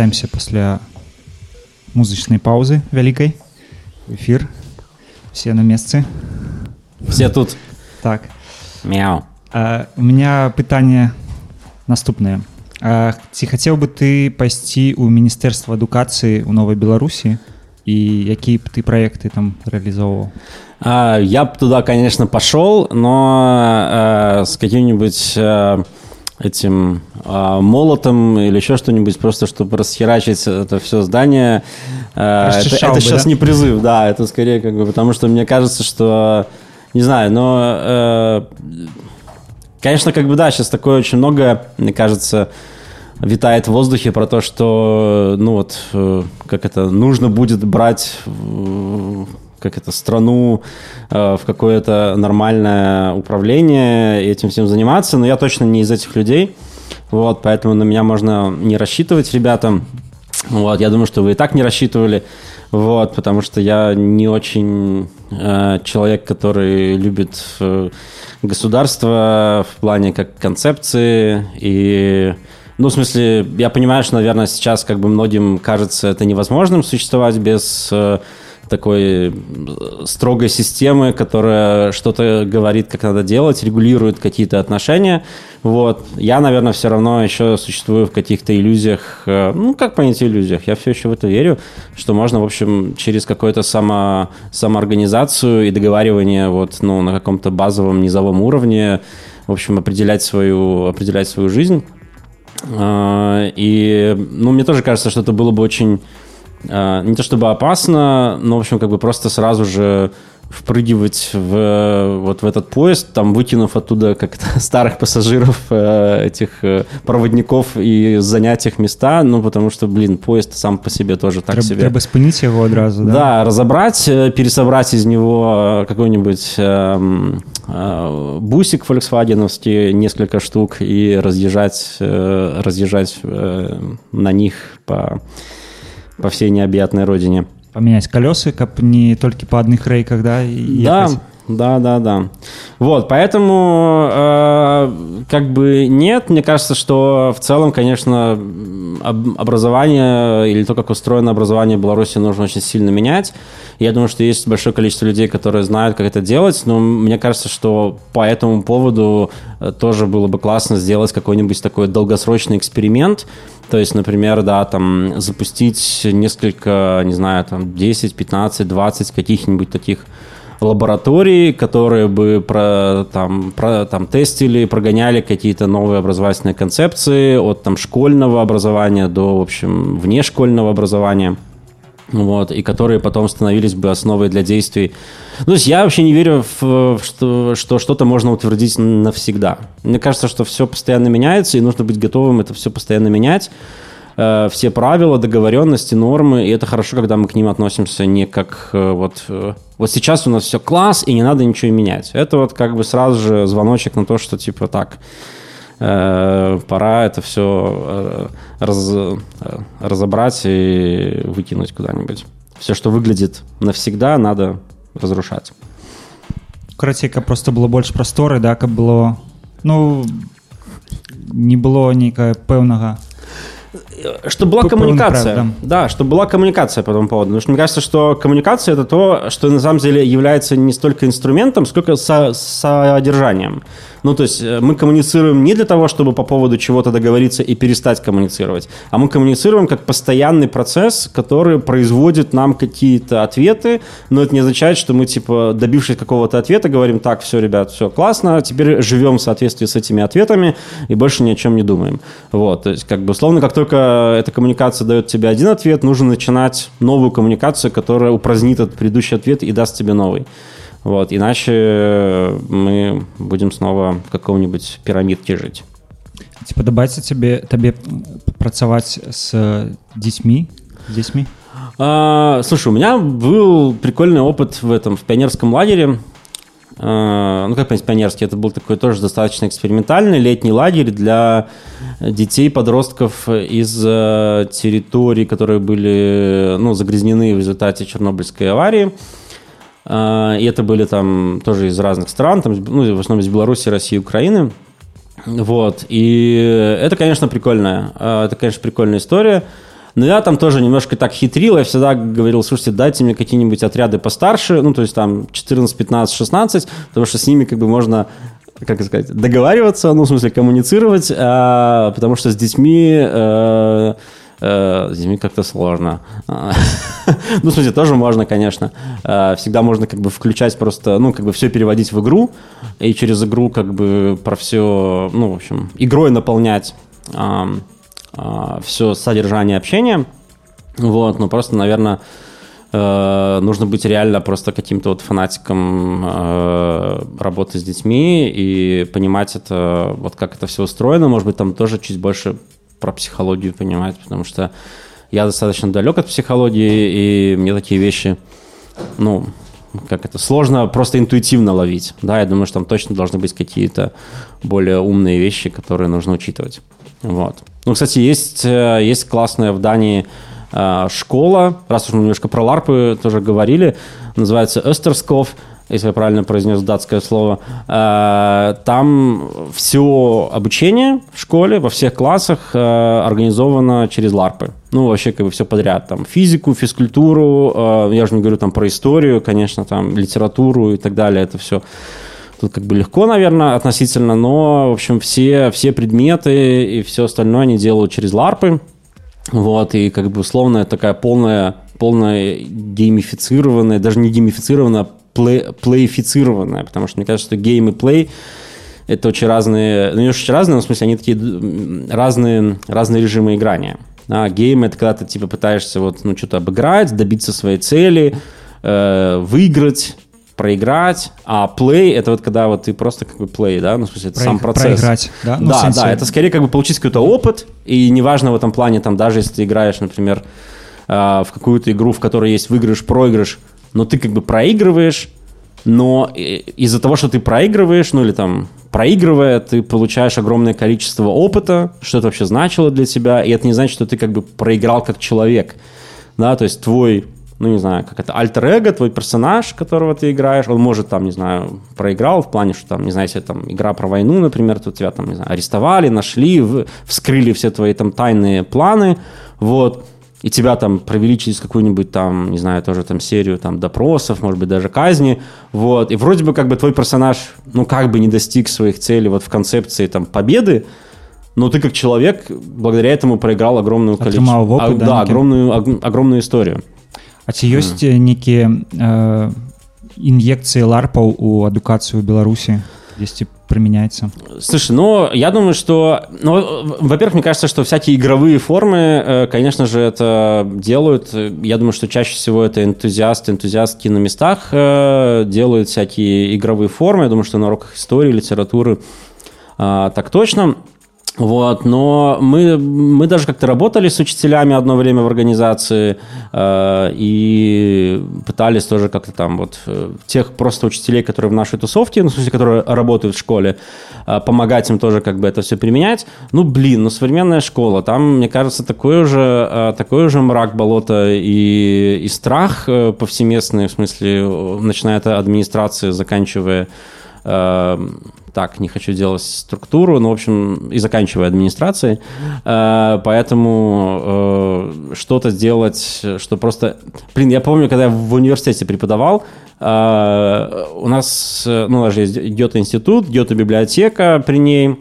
вяртаемся пасля музычнай паўзы вялікай эфир все на месцы Все тут. так Мяу. А, у меня пытанне наступнае А, ці хацеў бы ты пайсці ў міністэрства адукацыі ў новай беларусі і якія б ты праекты там рэалізоўваў А, Я бы туда, конечно, пошел, но э, с каким-нибудь э, этим э, молотом или еще что-нибудь, просто чтобы расхерачить это все здание. Э, это, это бы, сейчас да? не призыв, да, это скорее как бы, потому что мне кажется, что, не знаю, но, э, конечно, как бы да, сейчас такое очень много, мне кажется, витает в воздухе про то, что, ну вот, э, как это, нужно будет брать как это, страну э, в какое-то нормальное управление и этим всем заниматься, но я точно не из этих людей, вот, поэтому на меня можно не рассчитывать, ребята, вот, я думаю, что вы и так не рассчитывали, вот, потому что я не очень э, человек, который любит э, государство в плане как концепции. И ну, в смысле, я понимаю, что, наверное, сейчас как бы многим кажется это невозможным существовать без э, такой э, строгой системы, которая что-то говорит, как надо делать, регулирует какие-то отношения. Вот. Я, наверное, все равно еще существую в каких-то иллюзиях. э, Ну, как понять иллюзиях? Я все еще в это верю, что можно, в общем, через какую-то само, самоорганизацию и договаривание вот, ну, на каком-то базовом низовом уровне, в общем, определять свою, определять свою жизнь. А, И, ну, мне тоже кажется, что это было бы очень не то чтобы опасно, но, в общем, как бы просто сразу же впрыгивать в, вот в этот поезд, там выкинув оттуда как-то старых пассажиров, э, этих э, проводников и занять их места, ну, потому что, блин, поезд сам по себе тоже так трэба, себе. трэба спыніць яго адразу Да? да? разобрать, э, пересобрать из него э, какой-нибудь эм, э, бусик фольксвагеновский, несколько штук, и разъезжать, э, разъезжать э, на них по, по всей необъятной родине. памяняць калёсы каб не толькі па адных рэйках да і Да. Да, да, да. Вот, поэтому э, как бы нет, мне кажется, что в целом, конечно, образование или то, как устроено образование в Беларуси, нужно очень сильно менять. Я думаю, что есть большое количество людей, которые знают, как это делать, но мне кажется, что по этому поводу э, тоже было бы классно сделать какой-нибудь такой долгосрочный эксперимент, то есть, например, да, там запустить несколько, не знаю, там 10, 15, 20 каких-нибудь таких лабораторий, которые бы про, там, про, там, тестили, прогоняли какие-то новые образовательные концепции от там, школьного образования до, в общем, внешкольного образования. Вот, и которые потом становились бы основой для действий. Ну, то есть я вообще не верю в что, что что-то можно утвердить навсегда. Мне кажется, что все постоянно меняется, и нужно быть готовым это все постоянно менять. Э, все правила, договоренности, нормы, и это хорошо, когда мы к ним относимся не как э, вот, э, вот сейчас у нас все класс, и не надо ничего менять. Это вот как бы сразу же звоночек на то, что типа так, э, пора это все разобрать и выкинуть куда-нибудь. Все, что выглядит навсегда, надо разрушать. карацей каб просто было больш прасторы да каб было ну не было нейкая пэўнага Чтобы была П- полный коммуникация. да. чтобы была коммуникация по этому поводу. Потому что мне кажется, что коммуникация это то, что на самом деле является не столько инструментом, сколько со- содержанием. Ну, то есть э, мы коммуницируем не для того, чтобы по поводу чего-то договориться и перестать коммуницировать, а мы коммуницируем как постоянный процесс, который производит нам какие-то ответы, но это не означает, что мы, типа, добившись какого-то ответа, говорим, так, все, ребят, все классно, теперь живем в соответствии с этими ответами и больше ни о чем не думаем. Вот, то есть, как бы, условно, как только эта коммуникация дает тебе один ответ, нужно начинать новую коммуникацию, которая упразднит этот предыдущий ответ и даст тебе новый. Вот, иначе мы будем снова в каком-нибудь пирамидке жить. ці падабаецца цябе табе працаваць з дзецьмі з дзецьмі А, слушай, у меня был прикольный опыт в этом, в пионерском лагере. А, ну, как понять, пионерский, это был такой тоже достаточно экспериментальный летний лагерь для детей, подростков из э, территорий, которые были, ну, загрязнены в результате Чернобыльской аварии. А, И это были там тоже из разных стран, там, ну, в основном из Беларуси, России, Украины. Вот. И это, конечно, прикольная. Это, конечно, прикольная история. Но я там тоже немножко так хитрил, я всегда говорил, слушайте, дайте мне какие-нибудь отряды постарше, ну, то есть там 14, 15, 16, потому что с ними как бы можно как сказать, договариваться, ну, в смысле, коммуницировать, а, потому что с детьми э, с детьми как-то сложно. А, Ну, в смысле, тоже можно, конечно. Э, Всегда можно как бы включать просто, ну, как бы все переводить в игру, и через игру как бы про все, ну, в общем, игрой наполнять все содержание общения. Вот, ну, просто, наверное, э, нужно быть реально просто каким-то вот фанатиком э, работы с детьми и понимать это, вот как это все устроено, может быть, там тоже чуть больше про психологию понимать, потому что я достаточно далек от психологии, и мне такие вещи, ну, как это, сложно просто интуитивно ловить. Да, я думаю, что там точно должны быть какие-то более умные вещи, которые нужно учитывать. Вот. Ну, кстати, есть, э, есть классная в Дании э, школа, раз уж мы немножко про ларпы тоже говорили, называется Österskov, если я правильно произнес датское слово. Э, Там все обучение в школе во всех классах организовано через ларпы. Ну, вообще, как бы все подряд. Там физику, физкультуру, я же не говорю там про историю, конечно, там литературу и так далее. Это все Тут как бы легко, наверное, относительно, но, в общем, все, все предметы и все остальное они делают через ларпы. Вот, и как бы условно такая полная, полная геймифицированная, даже не геймифицированная, а play, плейфицированная, потому что мне кажется, что game и play это очень разные, ну не очень разные, но в смысле они такие разные, разные режимы играния. А game это когда ты типа пытаешься вот, ну, что-то обыграть, добиться своей цели, э, выиграть, проиграть, а play это вот когда вот ты просто как бы play, да, ну, в смысле, это сам Проиг- процесс. проиграть, да? Ну, да, да, это скорее как бы получить какой-то опыт, и неважно в этом плане, там, даже если ты играешь, например, э, в какую-то игру, в которой есть выигрыш, проигрыш, но ты как бы проигрываешь, но из-за того, что ты проигрываешь, ну или там проигрывая, ты получаешь огромное количество опыта, что это вообще значило для тебя, и это не значит, что ты как бы проиграл как человек, да, то есть твой, ну не знаю, как это, альтер-эго, твой персонаж, которого ты играешь, он может там, не знаю, проиграл в плане, что там, не знаю, если там игра про войну, например, то тебя там, не знаю, арестовали, нашли, вскрыли все твои там тайные планы, вот, и тебя там провели через какую-нибудь там, не знаю, тоже там серию там допросов, может быть, даже казни, вот, и вроде бы как бы твой персонаж, ну, как бы не достиг своих целей вот в концепции там победы, но ты как человек благодаря этому проиграл огромную количество... Опыт, да, да, огромную, ог- огромную историю. А ці ёсць mm. нейкія э, ін'екцыі ларпаў у адукацыю ў беларусі дзесьці прымяняецца Слушай, ну, я думаю, что... Ну, э, во-первых, мне кажется, что всякие игровые формы, э, конечно же, это делают. Я думаю, что чаще всего это энтузиасты, энтузиастки на местах э, делают всякие игровые формы. Я думаю, что на уроках истории, литературы а, так точно. Вот, но мы, мы даже как-то работали с учителями одно время в организации э, и пытались тоже как-то там вот э, тех просто учителей, которые в нашей тусовке, ну, в смысле, которые работают в школе, э, помогать им тоже как бы это все применять. Ну, блин, ну, современная школа, там, мне кажется, такой уже, э, такой уже мрак, болото и, и страх э, повсеместный, в смысле, начиная от администрации, заканчивая э, так, не хочу делать структуру, но, в общем, и заканчивая администрацией. Э, поэтому э, что-то сделать, что просто... Блин, я помню, когда я в университете преподавал, э, у нас, ну, у нас же есть Гёте-институт, Гёте-библиотека при ней,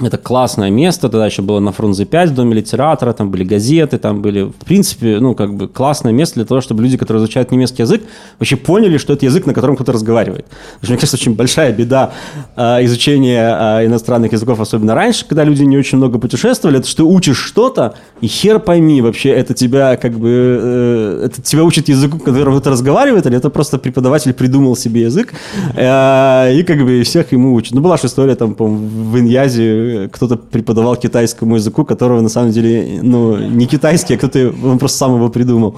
это классное место, тогда еще было на Фрунзе 5 в Доме литератора, там были газеты, там были, в принципе, ну, как бы классное место для того, чтобы люди, которые изучают немецкий язык, вообще поняли, что это язык, на котором кто-то разговаривает. Что, мне кажется, очень большая беда э, изучения э, иностранных языков, особенно раньше, когда люди не очень много путешествовали, это что ты учишь что-то, и хер пойми вообще, это тебя как бы, э, это тебя учит языку, которым кто-то разговаривает, или это просто преподаватель придумал себе язык, э, и как бы всех ему учат. Ну, была же история там, по в Иньязе, кто-то преподавал китайскому языку, которого на самом деле, ну, не китайский, а кто-то, он просто сам его придумал.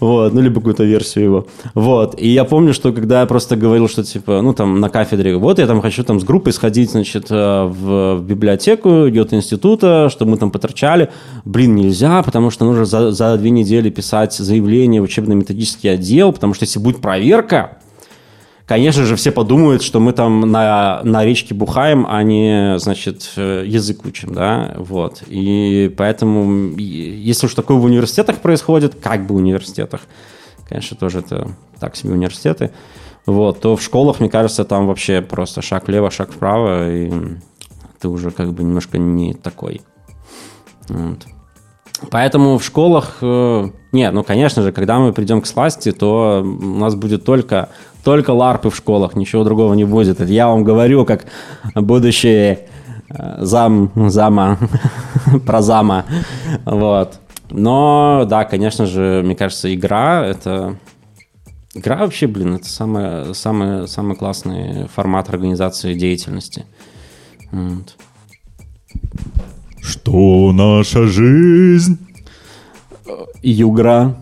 Вот, ну, либо какую-то версию его. Вот, и я помню, что когда я просто говорил, что, типа, ну, там, на кафедре, вот, я там хочу там с группой сходить, значит, э, в, библиотеку Гёте-института, чтобы мы там поторчали. Блин, нельзя, потому что нужно за, за две недели писать заявление в учебно-методический отдел, потому что если будет проверка, конечно же, все подумают, что мы там на, на речке бухаем, а не, значит, э, язык учим, да, вот. И поэтому, если уж такое в университетах происходит, как бы университетах, конечно, тоже это так себе университеты, вот, то в школах, мне кажется, там вообще просто шаг влево, шаг вправо, и ты уже как бы немножко не такой. Вот. Поэтому в школах... э, нет, ну, конечно же, когда мы придем к сласти, то у нас будет только, только ларпы в школах, ничего другого не будет. Это я вам говорю, как будущий э, зам, зама, про зама. Вот. Но, да, конечно же, мне кажется, игра — это... Игра вообще, блин, это самый, самый, самый классный формат организации деятельности. Вот. Что наша жизнь? Югра.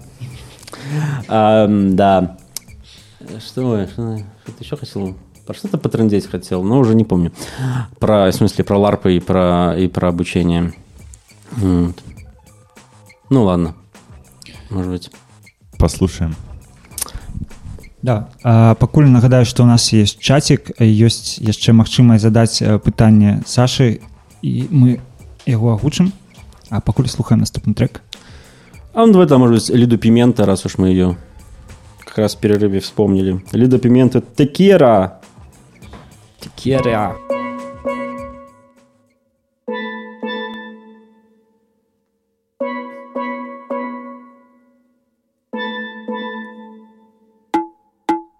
Ам, да. Что, что, что ты еще хотел? Про что-то потрындеть хотел, но уже не помню. Про, в смысле, про ларпы и про, и про обучение. Вот. Ну ладно. Может быть. Послушаем. Да, а, пакуль нагадаю, што у нас есть чатик, ёсць яшчэ магчымасць задаць э, пытанне Сашы і мы яго агучым а пакуль слухаем наступны трек А ну давай там, может быть, Лиду Пимента, раз уж мы ее как раз в перерыве вспомнили. Лида Пимента Текера. Текера.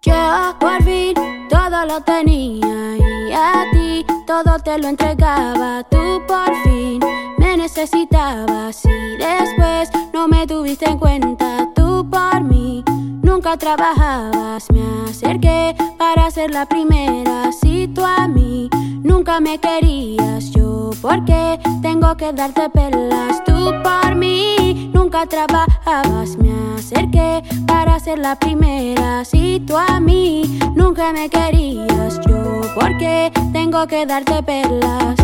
Yo por fin todo lo tenía y a ti todo te lo entregaba. Tú por fin me necesitabas y después no me tuviste en cuenta. Tú por mí nunca trabajabas. Me acerqué para ser la primera. Si tú a mí nunca me querías, yo porque tengo que darte pelas. Tú por mí nunca trabajabas. Me acerqué para ser la primera. Si tú a mí nunca me querías, yo porque tengo que darte perlas.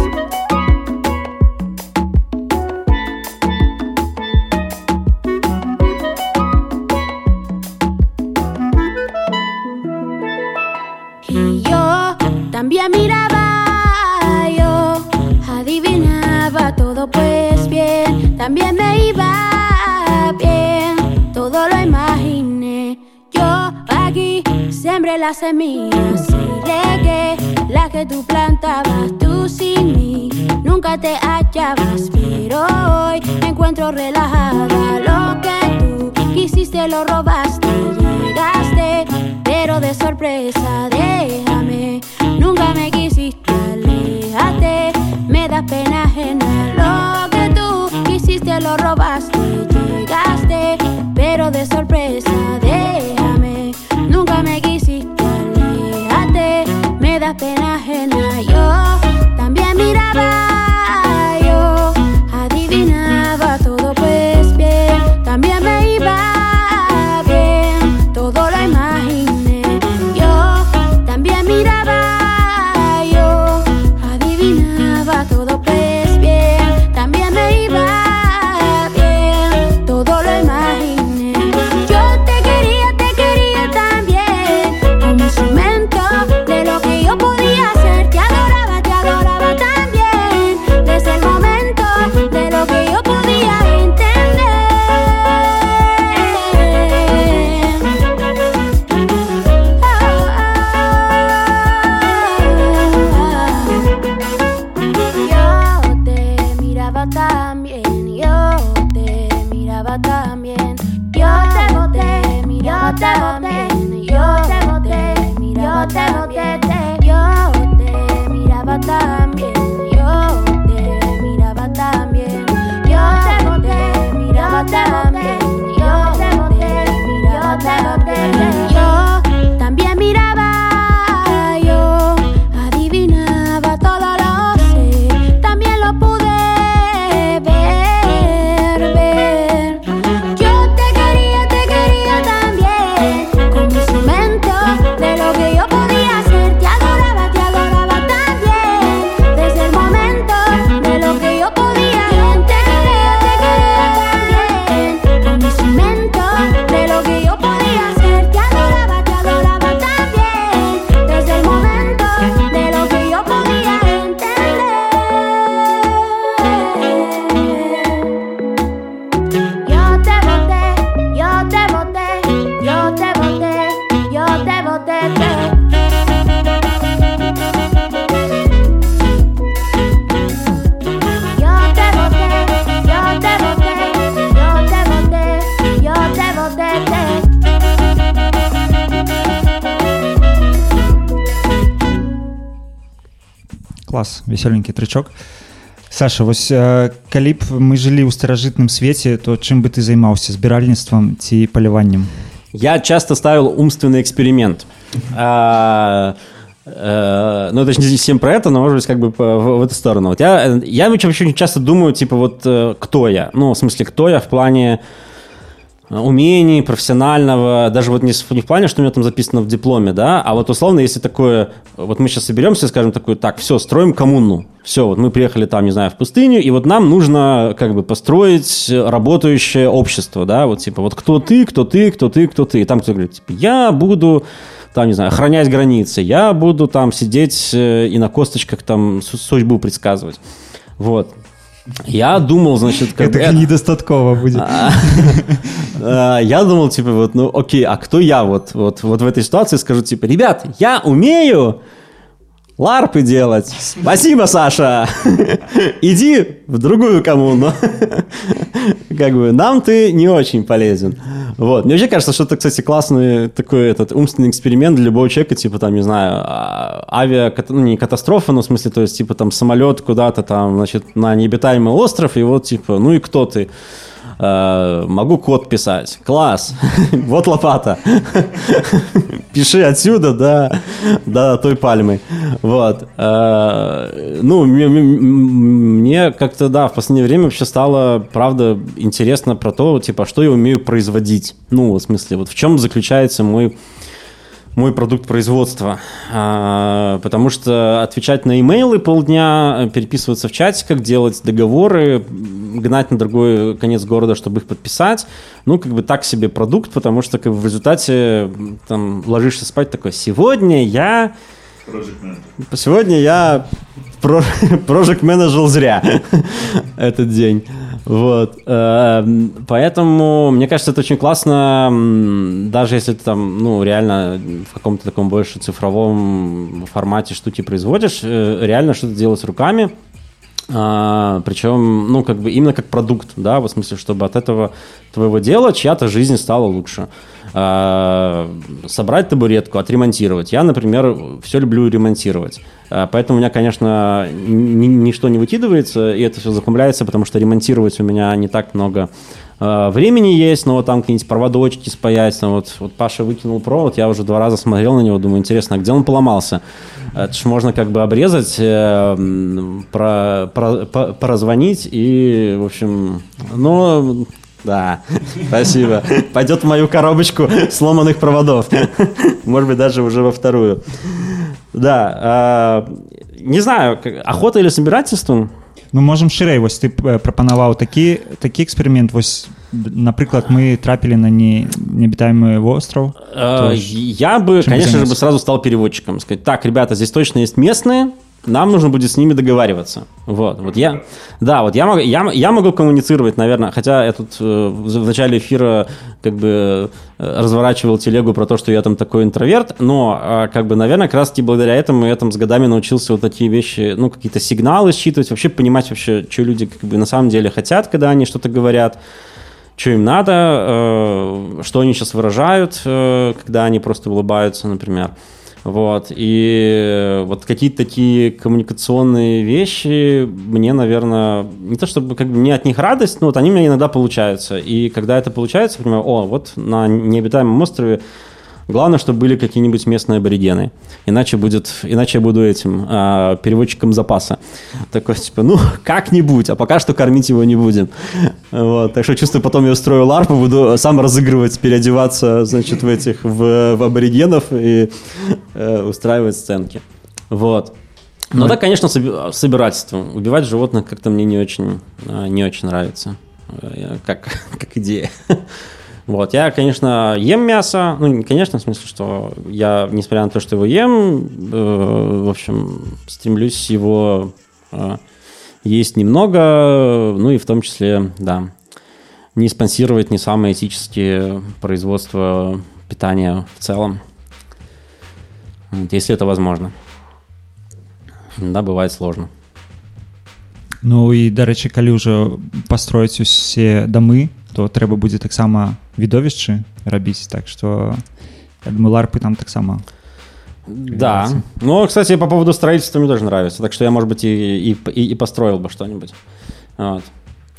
También miraba, yo adivinaba todo pues bien, también me iba bien, todo lo imaginé. Yo aquí sembré las semillas y regué las que tú plantabas, tú sin mí nunca te hallabas, pero hoy me encuentro relajada. Lo que tú quisiste lo robaste, llegaste, pero de sorpresa déjame. Nunca me quisiste, aléjate, me da pena ajena. Lo que tú quisiste lo robaste, llegaste, pero de sorpresa déjame. Nunca me quisiste, aléjate, me da pena ajena. вясёленькі трычок Саша вось э, калі б мы жылі ў старажытным свеце то чым бы ты займаўся збіральніцтвам ці паляваннем Я часто ставил умственный эксперимент. А, э, Ну, это же не совсем про это, но, может быть, как бы по- в, в эту сторону. Вот я, я вообще очень часто думаю, типа, вот э, кто я? Ну, в смысле, кто я в плане э, умений, профессионального, даже вот не, не в плане, что у меня там записано в дипломе, да, а вот условно, если такое, вот мы сейчас соберемся скажем такое, так, все, строим коммуну, все, вот мы приехали там, не знаю, в пустыню, и вот нам нужно как бы построить работающее общество, да, вот типа, вот кто ты, кто ты, кто ты, кто ты, и там кто-то говорит, типа, я буду там, не знаю, охранять границы, я буду там сидеть э, и на косточках там су- судьбу предсказывать. Вот. Я думал, значит, как бы... Гэтага недастаткова будзе А, Я думал, типа, вот, ну, окей, а кто я вот, вот, вот в этой ситуации скажу, типа, ребят, я умею ларпы делать. Спасибо, Саша. Иди в другую коммуну. Как бы нам ты не очень полезен. Вот. Мне вообще кажется, что это, кстати, классный такой этот умственный эксперимент для любого человека, типа там, не знаю, а- авиа, ну не катастрофа, но в смысле, то есть, типа там самолет куда-то там, значит, на необитаемый остров, и вот, типа, ну и кто ты? Э, могу код писать. Класс. Вот лопата. Пиши отсюда до, до той пальмы. Вот. Э, Ну, мне, как-то, да, в последнее время вообще стало, правда, интересно про то, типа, что я умею производить. Ну, в смысле, вот в чем заключается мой мой продукт производства. А, потому что отвечать на имейлы полдня, переписываться в чатиках, делать договоры, гнать на другой конец города, чтобы их подписать, ну, как бы так себе продукт, потому что как бы, в результате там ложишься спать такой, сегодня я... Сегодня я project менеджер зря этот день. Вот. Эм, Поэтому, мне кажется, это очень классно, даже если ты там, ну, реально в каком-то таком больше цифровом формате штуки производишь, э, реально что-то делать руками. А, причем, ну, как бы именно как продукт, да, в смысле, чтобы от этого твоего дела чья-то жизнь стала лучше. А, собрать табуретку, отремонтировать. Я, например, все люблю ремонтировать. А, поэтому у меня, конечно, ни- ничто не выкидывается, и это все захламляется, потому что ремонтировать у меня не так много времени есть, но вот там какие-нибудь проводочки спаять. там вот, вот Паша выкинул провод, я уже два раза смотрел на него, думаю, интересно, а где он поломался? Это ж можно как бы обрезать, э, про, про- по- порозвонить и, в общем, ну, да, спасибо. Пойдет в мою коробочку сломанных проводов. Может быть, даже уже во вторую. Да, а, не знаю, охота или собирательство? Ну можам шырэй вось ты э, прапанаваў такі такі эксперымент вось напрыклад мы трапілі на не неабітаемы востраў Э, То есть Я бы, чем конечно же, бы заняться? сразу стал переводчиком. Сказать, так, ребята, здесь точно есть местные, нам нужно будет с ними договариваться. Вот, вот я, да, вот я могу, я, я могу коммуницировать, наверное, хотя я тут э, в начале эфира как бы э, разворачивал телегу про то, что я там такой интроверт, но э, как бы, наверное, как раз-таки благодаря этому я там с годами научился вот такие вещи, ну, какие-то сигналы считывать, вообще понимать вообще, что люди как бы на самом деле хотят, когда они что-то говорят что им надо, э, что они сейчас выражают, э, когда они просто улыбаются, например. Вот. И вот какие-то такие коммуникационные вещи мне, наверное, не то чтобы как бы мне от них радость, но вот они у меня иногда получаются. И когда это получается, понимаю, о, вот на необитаемом острове Главное, чтобы были какие-нибудь местные аборигены. Иначе будет, иначе я буду этим а, переводчиком запаса. Такой, типа, ну, как-нибудь, а пока что кормить его не будем. Вот, так что чувствую, потом я устрою ларпу, буду сам разыгрывать, переодеваться, значит, в этих, в, в аборигенов и э, устраивать сценки. Вот. Но да, конечно, соби- собирательство. Убивать животных как-то мне не очень, а, не очень нравится. Э, Как, как идея. Вот, я, конечно, ем мясо, ну, не конечно, в смысле, что я, несмотря на то, что его ем, э, в общем, стремлюсь его э, есть немного, ну и в том числе, да, не спонсировать не самые этические производства питания в целом, Вот, если это возможно. Да, бывает сложно. Ну і дарэчы калі ўжо пастроіць усе дамы то трэба будзе таксама відовішчы рабіць так што я думаю ларпы там таксама Да. Ну, кстати, по поводу строительства мне тоже нравится. Так что я, может быть, и, и, и- и построил бы что-нибудь. Вот.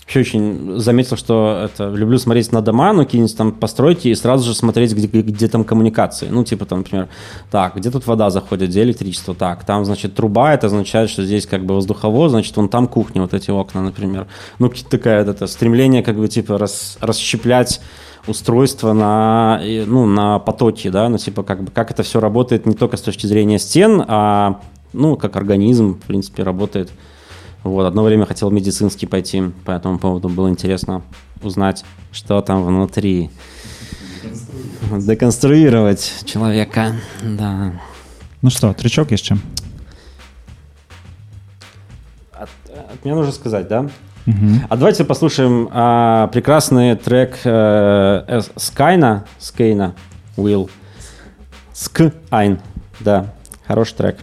Вообще очень заметил, что это люблю смотреть на дома, ну, какие-нибудь там постройки, и сразу же смотреть, где, где- там коммуникации. Ну, типа там, например, так, где тут вода заходит, где электричество, так, там, значит, труба, это означает, что здесь как бы воздуховод, значит, вон там кухня, вот эти окна, например. Ну, такая, это, стремление, как бы, типа, рас, расщеплять устройство на, ну, на потоки, да, ну, типа, как бы, как это все работает не только с точки зрения стен, а, ну, как организм, в принципе, работает. Вот, одно время хотел медицинский пойти, по этому поводу было интересно узнать, что там внутри. Деконструировать человека, да. Ну что, тречок еще? От, от меня нужно сказать, да? А давайте послушаем а, прекрасный трек э, э, Скайна, Скайна, Will. Скайн, да, хороший трек.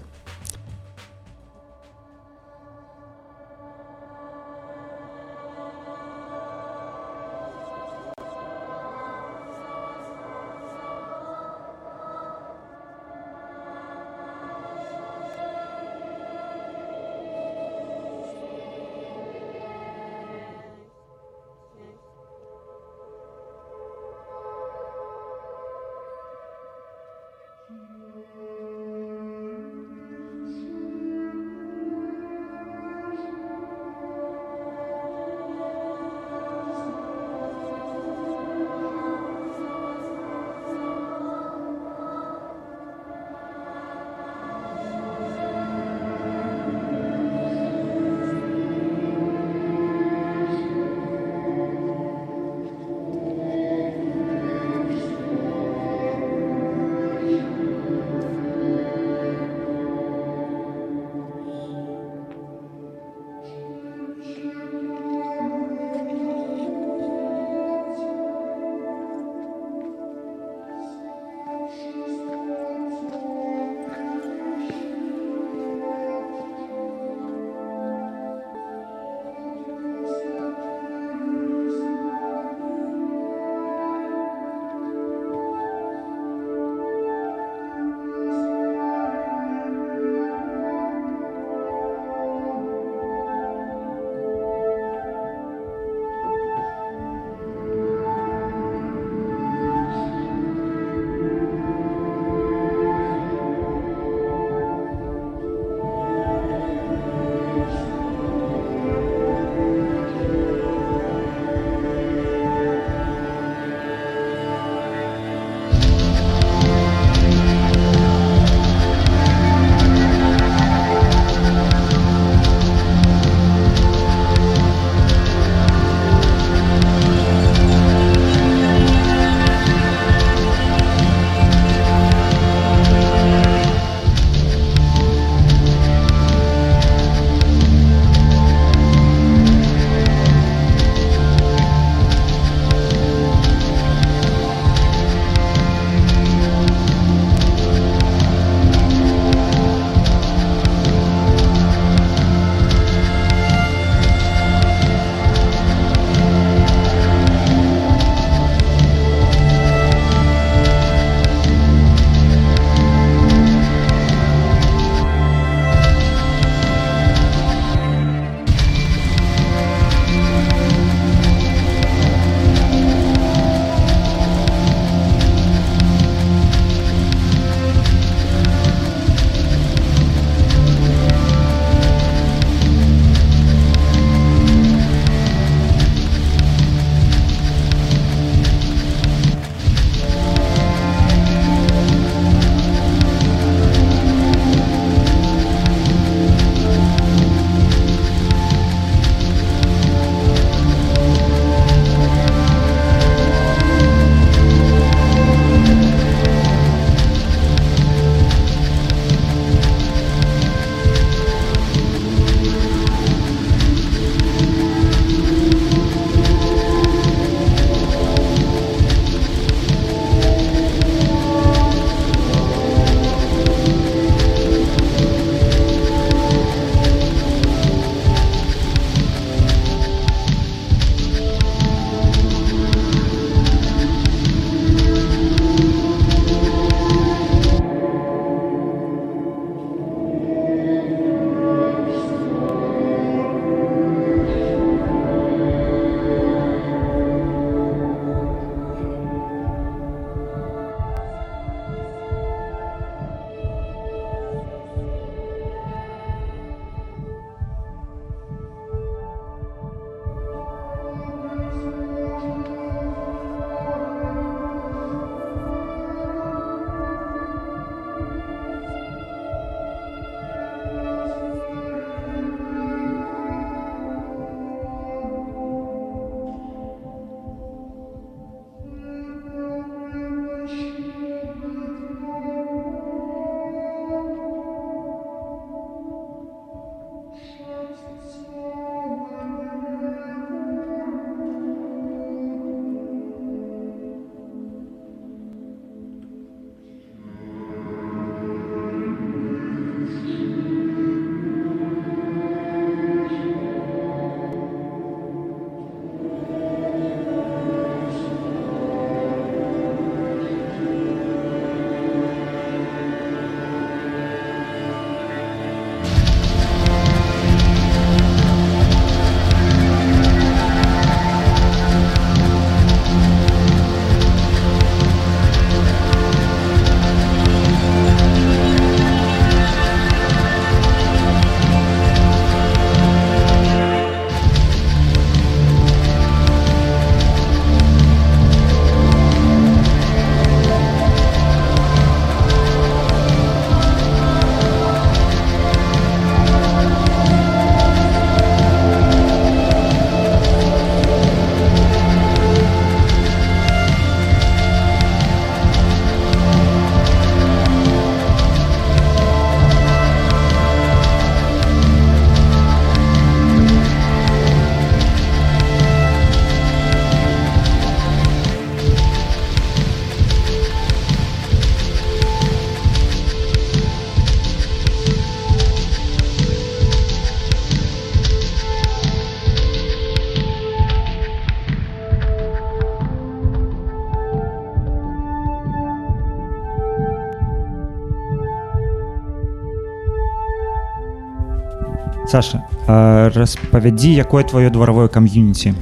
Саша а, распавядзі якое твоё дваровое кам'юніці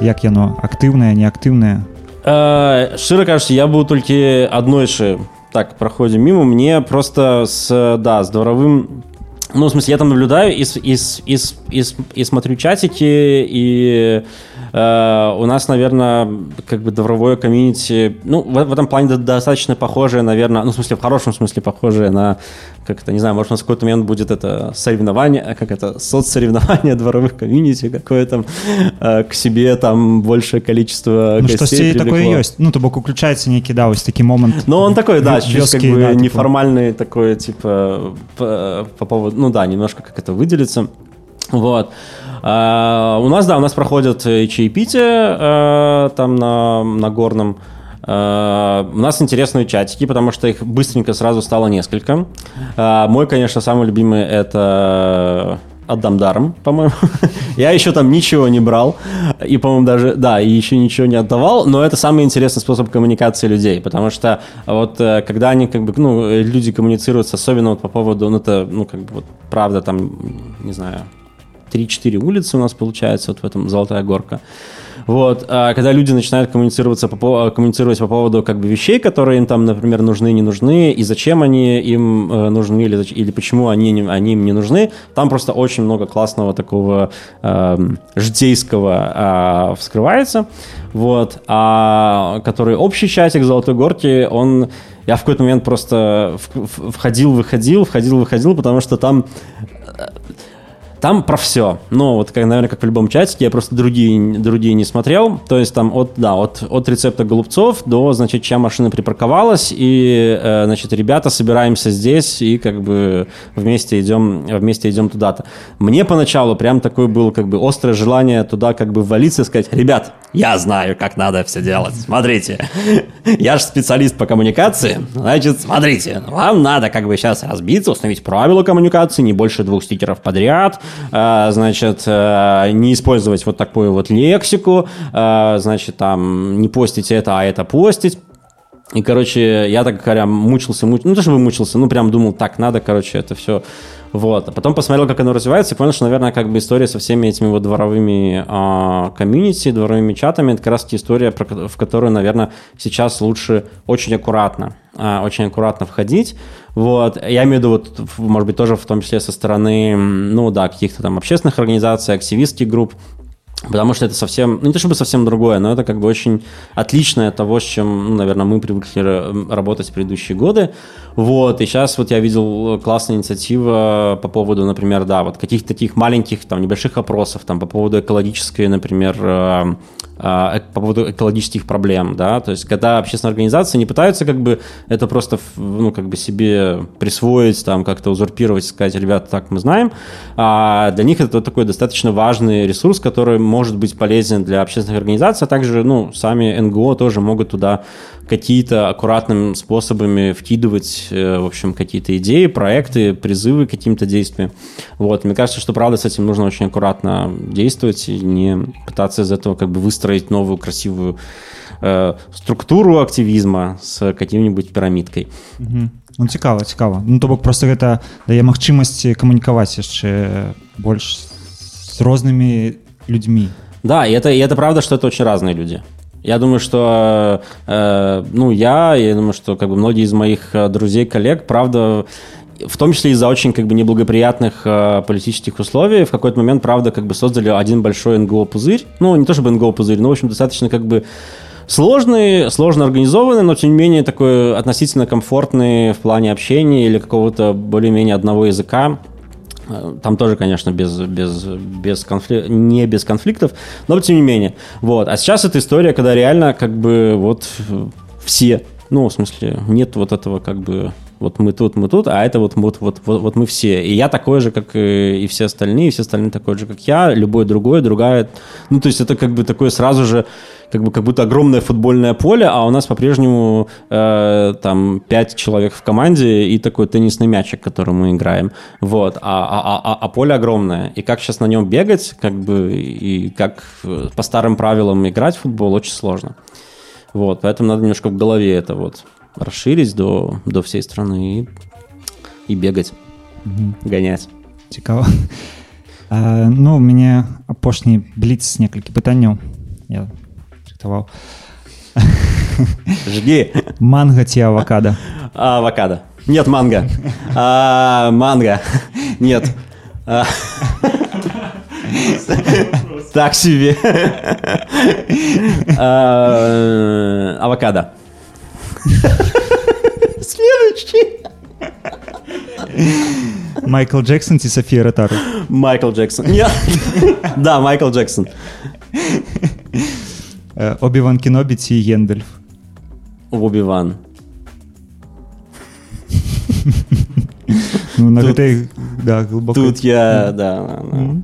як яно актыўнае неактыўнае Э, Шчыра кажучы, я быў толькі аднойчы так праходзім мімо мне просто с да с дворовым ну в смысле я там наблюдаю и, с- и, с- и, с- и, с- и смотрю чатики и э, у нас наверное как бы дворовое комьюнити ну в, в этом плане до- достаточно похожее наверное ну в смысле в хорошем смысле похожее на как это не знаю может у нас в какой-то момент будет это соревнование а как это соцсоревнование дворовых комьюнити какое там э, к себе там большее количество ну гостей штосьці такое привлекло. ёсць ну то бок уключаецца нейкі да вось такі момант Ну, он такой, да, вё- чуть как вёскі, бы да, типа. неформальный такой, типа, по, по поводу, ну да, немножко как это выделиться. Вот. А, у нас, да, у нас проходят чаепития э, там на, на горном. А, у нас интересные чатики, потому что их быстренько сразу стало несколько. А, мой, конечно, самый любимый это отдам даром, по-моему. Я еще там ничего не брал. И, по-моему, даже, да, и еще ничего не отдавал. Но это самый интересный способ коммуникации людей. Потому что вот э, когда они, как бы, ну, люди коммуницируют, особенно вот по поводу, ну, это, ну, как бы, вот, правда, там, не знаю, 3-4 улицы у нас получается вот в этом Золотая Горка. Вот, а когда люди начинают коммуницироваться по, по- коммуницировать по поводу как бы вещей, которые им там, например, нужны, не нужны, и зачем они им э, нужны, или, или почему они, они им не нужны, там просто очень много классного такого эм, житейского а, вскрывается. Вот, а который общий чатик Золотой Горки, он я в какой-то момент просто входил, выходил, входил, выходил, потому что там там про все. Ну, вот, как, наверное, как в любом чатике, я просто другие, другие не смотрел. То есть там от, да, от, от рецепта голубцов до, значит, чья машина припарковалась, и, э, значит, ребята, собираемся здесь и как бы вместе идем, вместе идем туда-то. Мне поначалу прям такое было как бы острое желание туда как бы ввалиться и сказать, ребят, я знаю, как надо все делать, смотрите. Я же специалист по коммуникации, значит, смотрите, вам надо как бы сейчас разбиться, установить правила коммуникации, не больше двух стикеров подряд, э, значит, э, не использовать вот такую вот лексику, э, значит, там, не постить это, а это постить. И, короче, я так говоря, мучился, муч... ну, то, чтобы мучился, ну, прям думал, так, надо, короче, это все. Вот. А потом посмотрел, как оно развивается, и понял, что, наверное, как бы история со всеми этими вот дворовыми а, комьюнити, дворовыми чатами, это как раз история, про в которую, наверное, сейчас лучше очень аккуратно, а, очень аккуратно входить. Вот. Я имею в виду, вот, может быть, тоже в том числе со стороны, ну, да, каких-то там общественных организаций, активистских групп, Потому что это совсем, ну не то чтобы совсем другое, но это как бы очень отличное от того, с чем, ну, наверное, мы привыкли ра- работать в предыдущие годы. Вот, и сейчас вот я видел классную инициативу по поводу, например, да, вот каких-то таких маленьких, там, небольших опросов, там, по поводу экологической, например, э, э, по поводу экологических проблем, да, то есть когда общественные организации не пытаются как бы это просто, ну, как бы себе присвоить, там, как-то узурпировать, сказать, ребята, так мы знаем, а для них это такой достаточно важный ресурс, который может быть полезен для общественных организаций, а также, ну, сами НГО тоже могут туда какие-то аккуратными способами вкидывать, э, в общем, какие-то идеи, проекты, призывы к каким-то действиям. Вот, мне кажется, что, правда, с этим нужно очень аккуратно действовать и не пытаться из этого как бы выстроить новую красивую э, структуру активизма с каким-нибудь пирамидкой. Ну цікава цікава ну то бок просто гэта дае магчымасці камунікаваць яшчэ больш з рознымі людзьмі Да, и это, и это правда, что это очень разные люди. я думаю, что, э, ну, я, я думаю, что как бы многие из моих э, друзей, коллег, правда, в том числе из-за очень как бы неблагоприятных э, политических условий, в какой-то момент, правда, как бы создали один большой НГО-пузырь. Ну, не то чтобы НГО-пузырь, но, в общем, достаточно как бы сложный, сложно организованный, но, тем не менее, такой относительно комфортный в плане общения или какого-то более-менее одного языка. Э, Там тоже, конечно, без, без, без конфли... не без конфликтов, но тем не менее. Вот. А сейчас это история, когда реально как бы вот э, все, ну, в смысле, нет вот этого как бы вот мы тут, мы тут, а это вот, вот, вот, вот, вот мы все. И я такой же, как и, все остальные, и все остальные такой же, как я, любой другой, другая. Ну, то есть это как бы такое сразу же, как бы как будто огромное футбольное поле, а у нас по-прежнему э, там пять человек в команде и такой теннисный мячик, который мы играем. Вот. А, а, а, а поле огромное. И как сейчас на нем бегать, как бы, и как э, по старым правилам играть в футбол, очень сложно. Вот, поэтому надо немножко в голове это вот расширить до, до всей страны и, и бегать, гонять. цікава А, ну, у мяне апошні бліц некалькі пытанняў я рыхтаваў Жги. манга ці авакада А, авокадо. Нет, манго. А, манго. Нет. А. Так себе. А, Авокадо. Следующий. майкл джексон ці софія ратару Майкл Джексон. Нет. Да, Майкл Джексон. обіван кінобі ці гендальф Оби-Ван. ну, на Тут- гэтай да, глыбокай Тут я, да, да.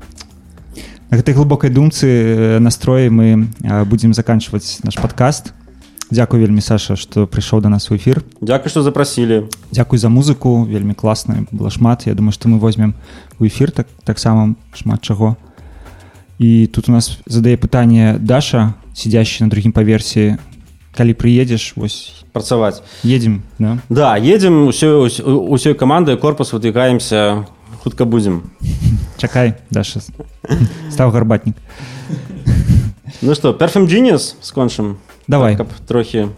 На гэтай глыбокай думцы э, настроі мы а, будзем заканчваць наш падкаст Дзякуй вельмі Саша што прыйшоў да нас у эфір Дякую, что запросили. Дзякуй за музыку вельмі класна было шмат Я думаю што мы возьмем у эфір так таксама шмат чаго і тут у нас задае пытанне Даша сидящий на другім паверсе калі прыедзеш вось Працаваць. едем да? Да, едем усё, усёй командой, корпус выдвигаемся, хутка будем. чакай Даша стаў гарбатнік Ну что, Perfume Genius скончым? давай Каб трохи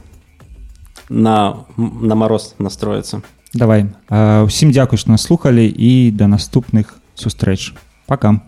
на, на мороз настроиться. давай А, усім дзякуй што нас слухалі і да наступных сустрэч пока